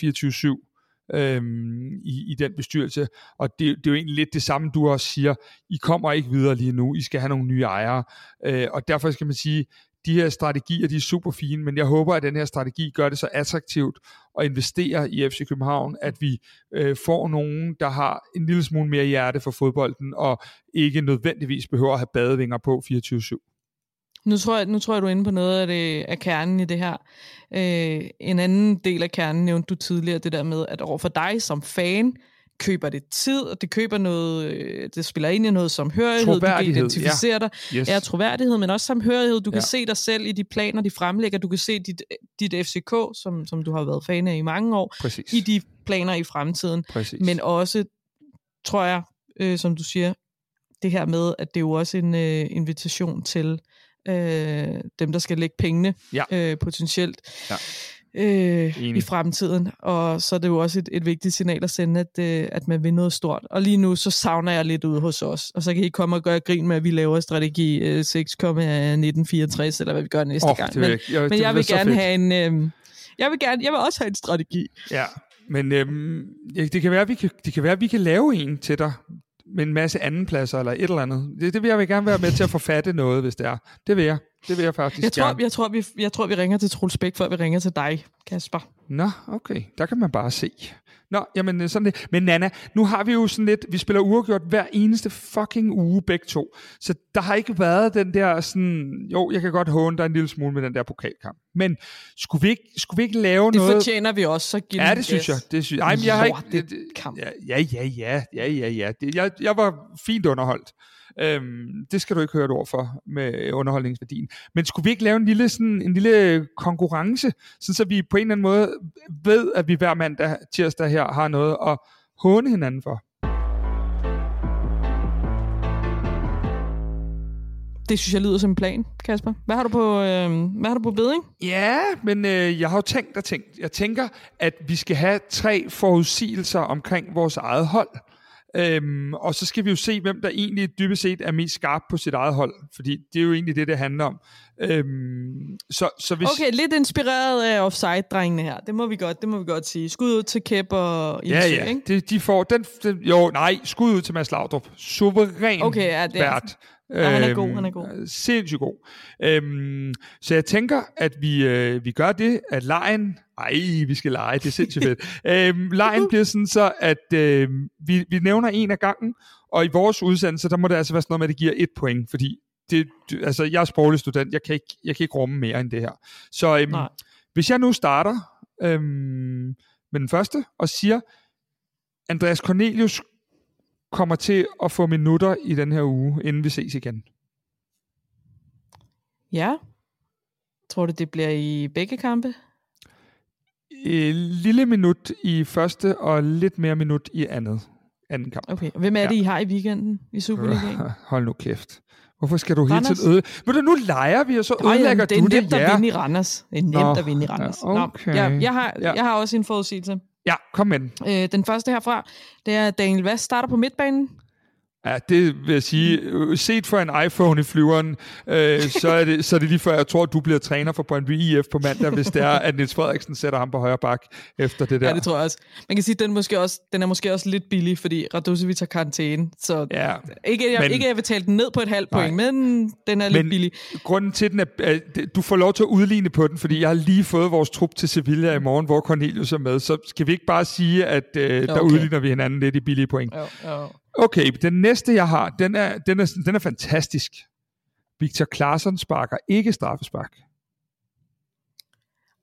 B: 24-7 øhm, i, i den bestyrelse. Og det, det er jo egentlig lidt det samme, du også siger. I kommer ikke videre lige nu. I skal have nogle nye ejere. Øh, og derfor skal man sige, de her strategier, de er super fine, men jeg håber, at den her strategi gør det så attraktivt at investere i FC København, at vi øh, får nogen, der har en lille smule mere hjerte for fodbolden, og ikke nødvendigvis behøver at have badevinger på 24-7.
A: Nu tror, jeg, nu tror jeg, du er inde på noget af, det, af kernen i det her. Øh, en anden del af kernen nævnte du tidligere, det der med, at over for dig som fan, køber det tid, og det køber noget, øh, det spiller ind i noget som hørighed, du kan identificere ja. dig. Yes. Ja, troværdighed, men også samhørighed. Du kan ja. se dig selv i de planer, de fremlægger. Du kan se dit, dit FCK, som, som du har været fan af i mange år,
B: Præcis.
A: i de planer i fremtiden.
B: Præcis.
A: Men også, tror jeg, øh, som du siger, det her med, at det er jo også en øh, invitation til øh, dem, der skal lægge pengene
B: ja.
A: øh, potentielt.
B: Ja
A: øh, i fremtiden. Og så er det jo også et, et vigtigt signal at sende, at, øh, at man vil noget stort. Og lige nu, så savner jeg lidt ud hos os. Og så kan I komme og gøre grin med, at vi laver strategi øh, 6,1964, eller hvad vi gør næste oh, gang. Men, jeg, men jeg vil gerne fedt. have en... Øh, jeg vil gerne, jeg vil også have en strategi.
B: Ja, men øhm, det, kan være, vi kan, det kan være, at vi kan lave en til dig med en masse anden pladser eller et eller andet. Det, det vil jeg gerne være med til at forfatte noget, hvis det er. Det vil jeg. Det vil jeg faktisk
A: jeg tror,
B: gerne.
A: Jeg tror, vi, jeg tror, vi ringer til Troels Bæk, før vi ringer til dig, Kasper.
B: Nå, okay. Der kan man bare se. Nå, jamen øh, sådan det. Men Nana, nu har vi jo sådan lidt, vi spiller uafgjort hver eneste fucking uge begge to. Så der har ikke været den der sådan, jo, jeg kan godt håne dig en lille smule med den der pokalkamp. Men skulle vi ikke, skulle vi ikke lave
A: det
B: noget...
A: Det fortjener vi også, så
B: giv Ja, det synes jeg. Det synes jeg. Ej, men jeg har ikke... Det, ja, ja, ja, ja, ja, ja, ja. Det, jeg, jeg var fint underholdt. Øhm, det skal du ikke høre et ord for med underholdningsværdien. Men skulle vi ikke lave en lille, sådan, en lille konkurrence, sådan så vi på en eller anden måde ved, at vi hver mandag tirsdag her har noget at håne hinanden for?
A: Det synes jeg lyder som en plan, Kasper. Hvad har du på, øh, hvad har du på beding?
B: Ja, men øh, jeg har jo tænkt og tænkt. Jeg tænker, at vi skal have tre forudsigelser omkring vores eget hold. Øhm, og så skal vi jo se, hvem der egentlig dybest set er mest skarp på sit eget hold. Fordi det er jo egentlig det, det handler om. Øhm, så, så hvis...
A: Okay, lidt inspireret af offside-drengene her. Det må vi godt, det må vi godt sige. Skud ud til Kæp og Ilse,
B: Ja, ja.
A: ikke?
B: De, de får den, den, jo, nej, skud ud til Mads Laudrup. Suveræn
A: Okay, ja, det er-
B: vært.
A: Ja, han er god, han er god.
B: Øhm, Sindssygt god. Øhm, så jeg tænker, at vi, øh, vi gør det, at lejen... Ej, vi skal lege, det er sindssygt fedt. øhm, lejen bliver sådan så, at øh, vi, vi nævner en af gangen, og i vores udsendelse, der må det altså være sådan noget med, at det giver et point, fordi det, det- altså, jeg er sproglig student, jeg kan, ikke, jeg kan ikke rumme mere end det her. Så øhm,
A: Nej.
B: hvis jeg nu starter øhm, med den første, og siger, Andreas Cornelius kommer til at få minutter i den her uge, inden vi ses igen.
A: Ja. Tror du, det bliver i begge kampe?
B: Et lille minut i første, og lidt mere minut i andet, anden kamp.
A: Okay. Og Hvem er det, I har i weekenden i Superligaen?
B: Hold nu kæft. Hvorfor skal du hele
A: Randers?
B: tiden øde... Men du, nu leger vi, og så
A: Nå, ja,
B: ødelægger
A: det er
B: du det,
A: nemt at
B: ja.
A: vinde i Randers. Det er nemt
B: Nå,
A: at vinde i Randers.
B: ja, okay.
A: Nå, jeg, jeg, har,
B: Ja.
A: jeg har også en forudsigelse.
B: Ja, kom med den.
A: Øh, den første herfra, det er Daniel Vass starter på midtbanen.
B: Ja, det vil jeg sige, øh, set for en iPhone i flyveren, øh, så, er det, så er det lige før, jeg tror, at du bliver træner for Brøndby IF på mandag, hvis det er, at Niels Frederiksen sætter ham på højre bak efter det der.
A: Ja, det tror jeg også. Man kan sige, at den, måske også, den er måske også lidt billig, fordi Radosevic har karantæne. Så
B: Ja,
A: ikke, jeg,
B: men-
A: ikke jeg vil tale den ned på et halvt
B: Nej.
A: point, men den er lidt
B: Men-
A: billig.
B: grunden til den er, at du får lov til at udligne på den, fordi jeg har lige fået vores trup til Sevilla i morgen, hvor Cornelius er med, så skal vi ikke bare sige, at øh, der
A: Okay.
B: udligner vi hinanden lidt i billige point.
A: Jo, jo.
B: Okay, den næste jeg har, den er, den er, den er fantastisk. Victor Claesson sparker ikke straffespark.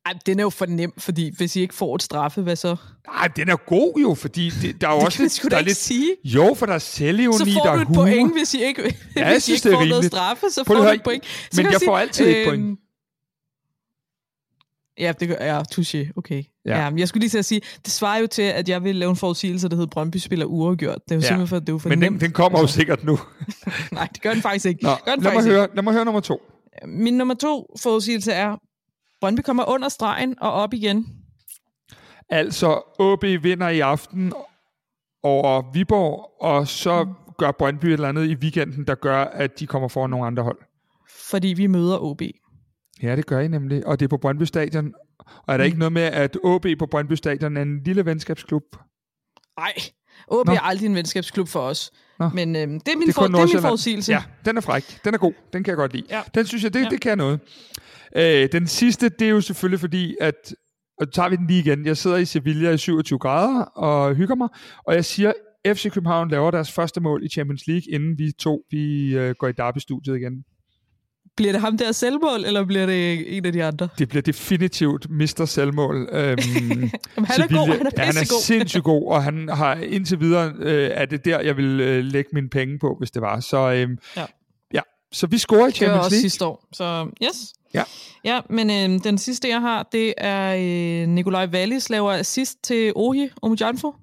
A: Ej, den er jo for nem, fordi hvis I ikke får et straffe, hvad så?
B: Nej, den er god jo, fordi det, der er jo
A: Det
B: også lidt,
A: da
B: der er lidt,
A: sige.
B: Jo, for der er selvironi,
A: Så
B: der
A: får
B: er
A: du et
B: humor.
A: point, hvis I ikke,
B: Ja, jeg
A: hvis I ikke
B: det
A: får noget straffe, så
B: Prøv
A: får du et point. Så
B: men
A: kan
B: jeg
A: sige,
B: får altid et
A: øhm,
B: point.
A: Ja, det gør ja, touché, okay.
B: Ja.
A: Ja. jeg skulle lige til at sige, det svarer jo til, at jeg vil lave en forudsigelse, der hedder Brøndby spiller uafgjort. Det er jo
B: Ja.
A: simpelthen for, det er jo for
B: Men den,
A: nemt.
B: den kommer jo
A: Altså,
B: sikkert nu.
A: Nej, det gør den faktisk ikke.
B: Nå,
A: gør den
B: lad, mig
A: faktisk
B: høre, lad mig høre nummer to.
A: ikke. Min nummer to forudsigelse er, Brøndby kommer under stregen og op igen.
B: Altså, OB vinder i aften over Viborg, og så
A: Mm.
B: gør Brøndby et eller andet i weekenden, der gør, at de kommer foran nogle andre hold.
A: Fordi vi møder OB.
B: Ja, det gør I nemlig, og det er på Brøndby Stadion. Og er der
A: Mm.
B: ikke noget med, at OB på Brøndby Stadion er en lille venskabsklub?
A: Nej, OB
B: Nå.
A: er aldrig en venskabsklub for os.
B: Nå.
A: Men øhm, det er min,
B: Det er
A: for, det er min forudsigelse.
B: Ja, den er fræk. Den er god. Den kan jeg godt lide.
A: Ja.
B: Den synes jeg, det,
A: Ja.
B: det kan noget. Øh, den sidste, det er jo selvfølgelig fordi, at og tager vi den lige igen. Jeg sidder i Sevilla i 27 grader og hygger mig, og jeg siger, FC København laver deres første mål i Champions League, inden vi to vi, øh, går i Derby-studiet igen.
A: Bliver det ham der selvmål, eller bliver det en af de andre?
B: Det bliver definitivt Mr. Selvmål. Øhm,
A: Jamen, han er god, han er
B: ja, han er sindssygt god, og han har indtil videre, øh, er det der, jeg vil øh, lægge mine penge på, hvis det var. Så, øhm,
A: Ja.
B: ja. så vi scorer i
A: Det var
B: Champions
A: også
B: League.
A: sidste år. Så yes.
B: Ja.
A: Ja, men øhm, den sidste, jeg har, det er øh, Nikolaj Wallis laver assist til Ohi Omujanfo.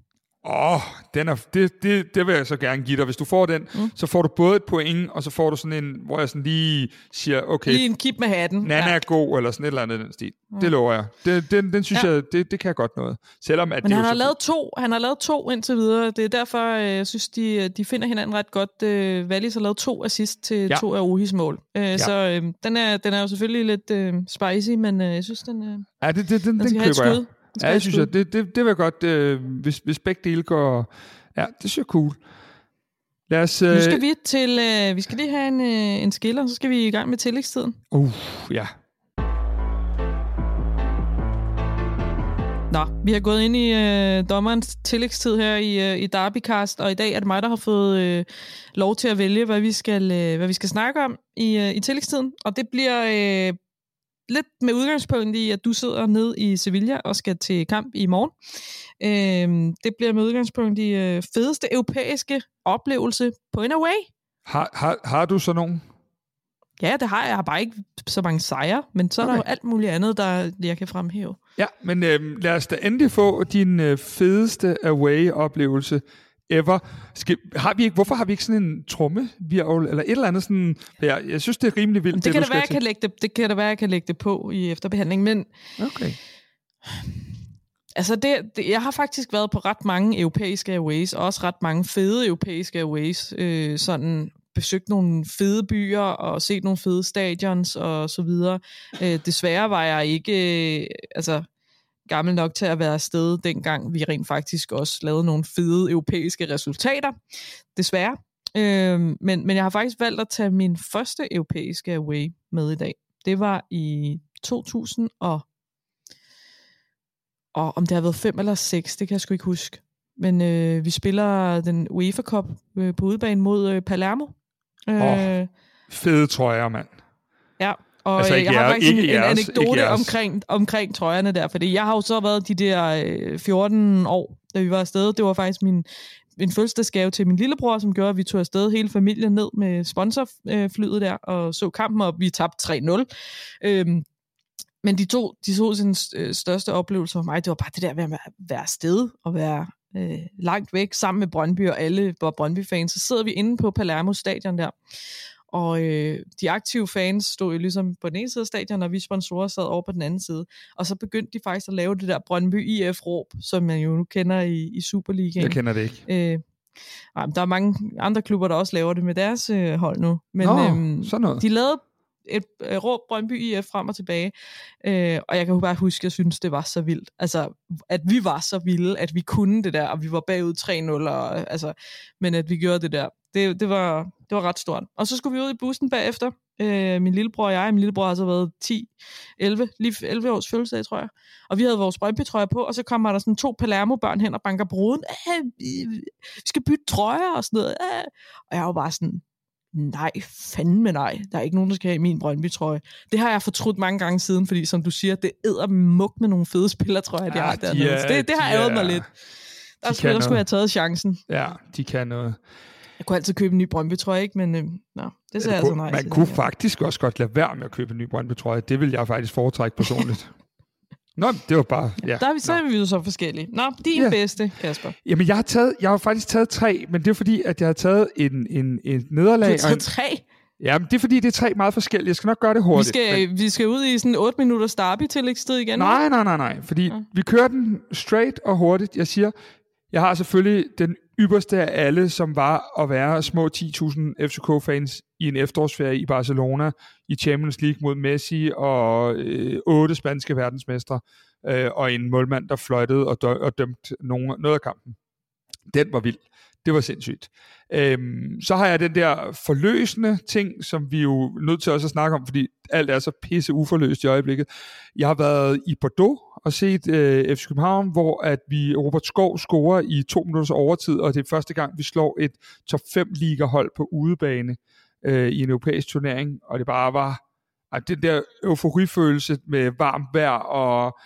B: Åh, oh, den er, det, det, det vil jeg så gerne give dig. Hvis du får den, mm. så får du både et point, og så får du sådan en, hvor jeg sådan lige siger, okay,
A: Lige en kip med hatten.
B: Nana
A: Ja.
B: er god, eller sådan et eller andet den stil. Det lover jeg. Det, den, den synes
A: Ja.
B: jeg, det, det kan jeg godt noget. Selvom at
A: Men
B: det
A: han har,
B: så-
A: lavet to, han har lavet to indtil videre. Det er derfor, øh, jeg synes, de, de finder hinanden ret godt. Øh, Wallis har lavet to assist til
B: Ja.
A: ja. to af Ohis mål. Øh, Så øh, den, er, den er jo selvfølgelig lidt øh, spicy, men øh, jeg synes, den, øh, den
B: Ja, det, det, den, den,
A: et
B: køber jeg. Ja,
A: have
B: jeg
A: et
B: synes, jeg, det, det, det vil jeg godt, øh, hvis, hvis begge dele går... Ja, det synes jeg cool. Lad os... Øh,
A: Nu skal vi til, øh, vi skal lige have en, øh, en skiller, så skal vi i gang med tillægstiden.
B: Uh, ja.
A: Nå, vi har gået ind i øh, dommerens tillægstid her i, øh, i Derbycast, og i dag er det mig, der har fået øh, lov til at vælge, hvad vi skal, øh, hvad vi skal snakke om i, øh, i tillægstiden. Og det bliver øh, lidt med udgangspunkt i, at du sidder nede i Sevilla og skal til kamp i morgen. Øh, det bliver med udgangspunkt i øh, fedeste europæiske oplevelse på en away.
B: Har, har, har du så nogen?
A: Ja, det har jeg. Jeg har bare ikke så mange sejre, men så er okay. der
B: Okay.
A: jo alt muligt andet, der jeg kan fremhæve.
B: Ja, men øh, lad os da endelig få din øh, fedeste away-oplevelse ever. Skal, har vi ikke, hvorfor har vi ikke sådan en trommevirvel, eller et eller andet sådan... Jeg, jeg synes, det er rimelig vildt,
A: det,
B: det,
A: kan det, være, jeg kan lægge det, det kan det være, jeg kan lægge det på i efterbehandling, men.
B: Okay.
A: altså det, det, jeg har faktisk været på ret mange europæiske airways, og også ret mange fede europæiske airways, øh, sådan besøgt nogle fede byer og set nogle fede stadions og så videre. Øh, desværre var jeg ikke øh, altså gammel nok til at være afsted, dengang vi rent faktisk også lavede nogle fede europæiske resultater. Desværre. Øh, men, men jeg har faktisk valgt at tage min første europæiske away med i dag. Det var i 2000 og og om det har været fem eller seks, det kan jeg sgu ikke huske. Men øh, vi spiller den UEFA Cup øh, på udebane mod øh, Palermo.
B: Åh, Fede trøjer, mand.
A: Ja, og
B: Altså,
A: altså,
B: ikke
A: jeg har faktisk en,
B: ikke
A: en
B: jeres-
A: anekdote
B: ikke
A: omkring, omkring trøjerne der, fordi jeg har jo så været de der øh, 14 år, da vi var afsted. Det var faktisk min, min fødselsdagsgave til min lillebror, som gjorde, at vi tog afsted hele familien ned med sponsorflyet der, og så kampen, og vi tabte 3-0. Øhm, men de to, de to sin øh, største oplevelser for mig, det var bare det der ved at være, være afsted og være øh, langt væk sammen med Brøndby og alle var Brøndby-fans. Så sidder vi inde på Palermo stadion der, og øh, de aktive fans stod jo ligesom på den ene side af stadion, og vi sponsorer sad over på den anden side. Og så begyndte de faktisk at lave det der Brøndby IF-råb, som man jo nu kender i, i Superligaen.
B: Jeg kender det ikke.
A: Øh, ej, der er mange andre klubber, der også laver det med deres øh, hold nu. Men
B: Nå,
A: øhm,
B: sådan noget.
A: de lavede et øh, råb Brøndby IF frem og tilbage, øh, og jeg kan jo bare huske, at jeg synes, det var så vildt. Altså, at vi var så vilde, at vi kunne det der, og vi var bagud 3-0, og, altså, men at vi gjorde det der, det, det, var, det var ret stort. Og så skulle vi ud i bussen bagefter, øh, min lillebror og jeg, min lillebror har så været 10, 11, lige 11 års fødselsdag, tror jeg. Og vi havde vores Brøndby-trøjer på, og så kommer der sådan to Palermo-børn hen og banker på ruden. "Æh, vi skal bytte trøjer og sådan noget. Æh. Og jeg var bare sådan, nej, fandme nej. Der er ikke nogen, der skal have min Brøndby-trøje. Det har jeg fortrudt mange gange siden, fordi som du siger, det æder muk med nogle fede spillertrøjer, de
B: Ja,
A: har
B: de
A: dernede.
B: er-
A: Så det, det har ærget mig
B: er-
A: lidt. Der
B: de
A: der skulle have taget chancen.
B: Ja, de kan noget.
A: Jeg kunne altid købe en ny Brøndby-trøje, ikke? Men øh, nå, det sagde jeg altså nej
B: man
A: til.
B: kunne faktisk også godt lade være med at købe en ny Brøndby-trøje. Det vil jeg faktisk foretrække personligt. Nå, det var bare... Ja.
A: Der er vi, så er vi jo så forskellige. Nå, din
B: Ja.
A: bedste, Kasper.
B: Jamen, jeg har, taget, jeg har faktisk taget tre, men det er fordi, at jeg har taget en, en, en
A: Du
B: nederlag.
A: har
B: og
A: taget
B: en,
A: tre.
B: jamen, det er fordi, det er tre meget forskellige. Jeg skal nok gøre det
A: Vi
B: hurtigt.
A: skal, vi skal ud i sådan 8 minutter Starby tillægstid igen.
B: Nej, nej, nej, nej. Fordi
A: Nå.
B: vi kører den straight og hurtigt. Jeg siger, jeg har selvfølgelig den ypperste af alle, som var at være små 10.000 FCK-fans i en efterårsferie i Barcelona i Champions League mod Messi og øh, otte spanske verdensmestre øh, og en målmand, der fløjtede og, dø- og dømte nogen, noget af kampen. Den var vild. Det var sindssygt. Øhm, så har jeg den der forløsende ting, som vi er jo nødt til også at snakke om, fordi alt er så pisse uforløst i øjeblikket. Jeg har været i Bordeaux og set øh, FC København, hvor at vi Robert Skov scorer i to minutters overtid, og det er første gang, vi slår et top 5 liga hold på udebane øh, i en europæisk turnering, og det bare var at den der euforifølelse med varmt vejr og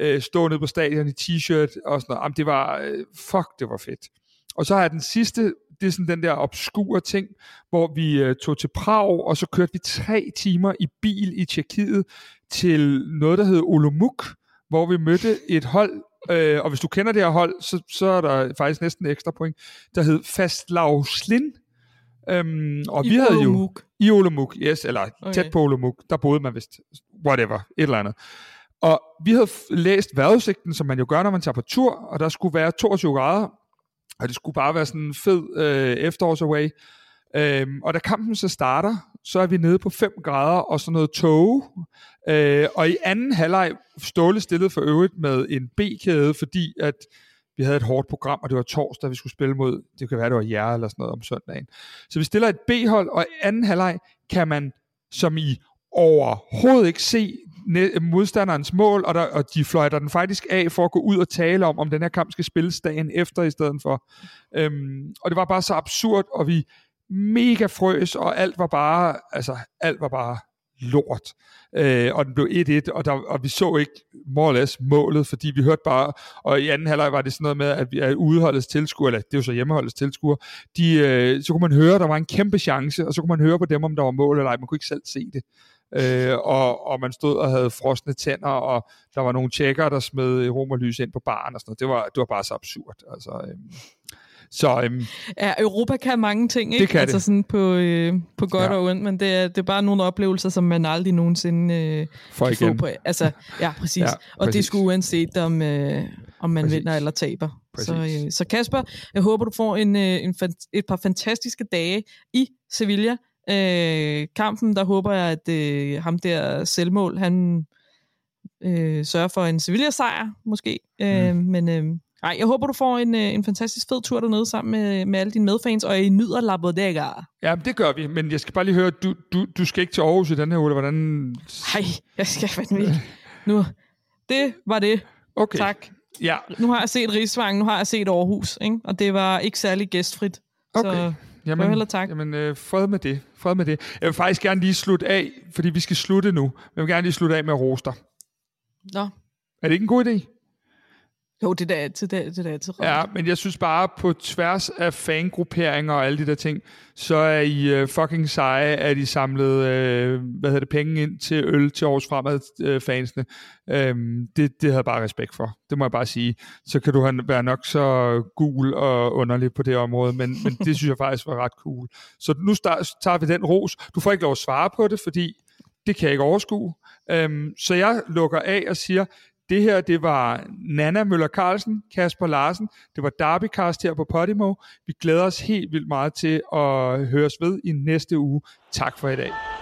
B: øh, stå nede på stadion i t-shirt og sådan noget, jamen, det var, øh, fuck, det var fedt. Og så har jeg den sidste, det er sådan den der obskure ting, hvor vi øh, tog til Prag, og så kørte vi tre timer i bil i Tjekkiet til noget, der hed Olomouc, hvor vi mødte et hold, øh, og hvis du kender det her hold, så, så er der faktisk næsten ekstra point, der hed Fastlavslin. Øhm, og
A: I
B: vi havde jo i Olomouc, yes, eller okay. Tæt på Olomouc, der boede man vist, whatever, et eller andet. Og vi havde læst vejrudsigten, som man jo gør, når man tager på tur, og der skulle være 22 grader, og det skulle bare være sådan en fed øh, efterårsaway. Øhm, og da kampen så starter, så er vi nede på 5 grader og sådan noget tåge. Øh, og i anden halvleg Ståle stillet for øvrigt med en B-kæde, fordi at vi havde et hårdt program, og det var torsdag, vi skulle spille mod, det kan være, det var jer eller sådan noget om søndagen. Så vi stiller et B-hold, og i anden halvleg kan man, som i overhovedet ikke se modstanderens mål, og, der, og de fløjter den faktisk af for at gå ud og tale om, om den her kamp skal spilles dagen efter i stedet for. Øhm, og det var bare så absurd, og vi mega frøs, og alt var bare, altså alt var bare lort. Øh, og den blev 1-1, og, der, og vi så ikke more or less målet, fordi vi hørte bare, og i anden halvleg var det sådan noget med, at vi er udeholdets tilskuer, eller det er jo så hjemmeholdets tilskuer, de, øh, så kunne man høre, at der var en kæmpe chance, og så kunne man høre på dem, om der var mål eller ej, man kunne ikke selv se det. Øh, og, og man stod og havde frosne tænder, og der var nogle tjekker, der smed øh, romerlys ind på baren og sådan noget. Det var, det var bare så absurd. Altså, øh, så, øhm,
A: ja, Europa kan mange ting, ikke?
B: Det kan
A: altså
B: det.
A: sådan på, øh, på godt
B: Ja.
A: og ondt, men det er, det er bare nogle oplevelser, som man aldrig nogensinde øh,
B: for
A: kan få
B: igen.
A: på. Altså, ja, præcis.
B: Ja,
A: Ja, og det
B: præcis.
A: skulle uanset om, øh, om man
B: Præcis.
A: vinder eller taber. Så,
B: Præcis.
A: øh, så Kasper, jeg håber, du får en, øh, en et par fantastiske dage i Sevilla. Øh, kampen, der håber jeg, at øh, ham der selvmål, han øh, sørger for en Sevilla-sejr, måske. Øh, Men øh, nej, jeg håber, du får en, øh, en fantastisk fed tur dernede sammen med, med alle dine medfans, og I nyder La Bodega.
B: Ja, det gør vi, men jeg skal bare lige høre, du, du, du skal ikke til Aarhus i den her uge, hvordan...
A: Hej, jeg skal fandme ikke. Nu, det var det.
B: Okay.
A: Tak.
B: Ja,
A: Nu har jeg set Rigsvang, nu har jeg set Aarhus, ikke? og det var ikke særlig gæstfrit.
B: Okay.
A: Så
B: Jamen,
A: og tak.
B: Jamen, øh, fred med det. Fred med det. Jeg vil faktisk gerne lige slutte af, fordi vi skal slutte nu. Jeg vil gerne lige slutte af med roster.
A: Nå.
B: Er det ikke en god idé?
A: Jo, det er altid, det er, det er altid
B: Ja,
A: rart.
B: men jeg synes bare, på tværs af fangrupperinger og alle de der ting, så er I uh, fucking seje, at I samlede uh, hvad hedder det, penge ind til øl til års fremad uh, fansene. Um, det, det havde jeg bare respekt for. Det må jeg bare sige. Så kan du have, være nok så gul og underlig på det område, men, men det synes jeg faktisk var ret cool. Så nu start, tager vi den ros. Du får ikke lov at svare på det, fordi det kan jeg ikke overskue. Um, så jeg lukker af og siger, det her, det var Nana Møller Carlsen, Kasper Larsen, det var Derbycast her på Podimo. Vi glæder os helt vildt meget til at høres ved i næste uge. Tak for i dag.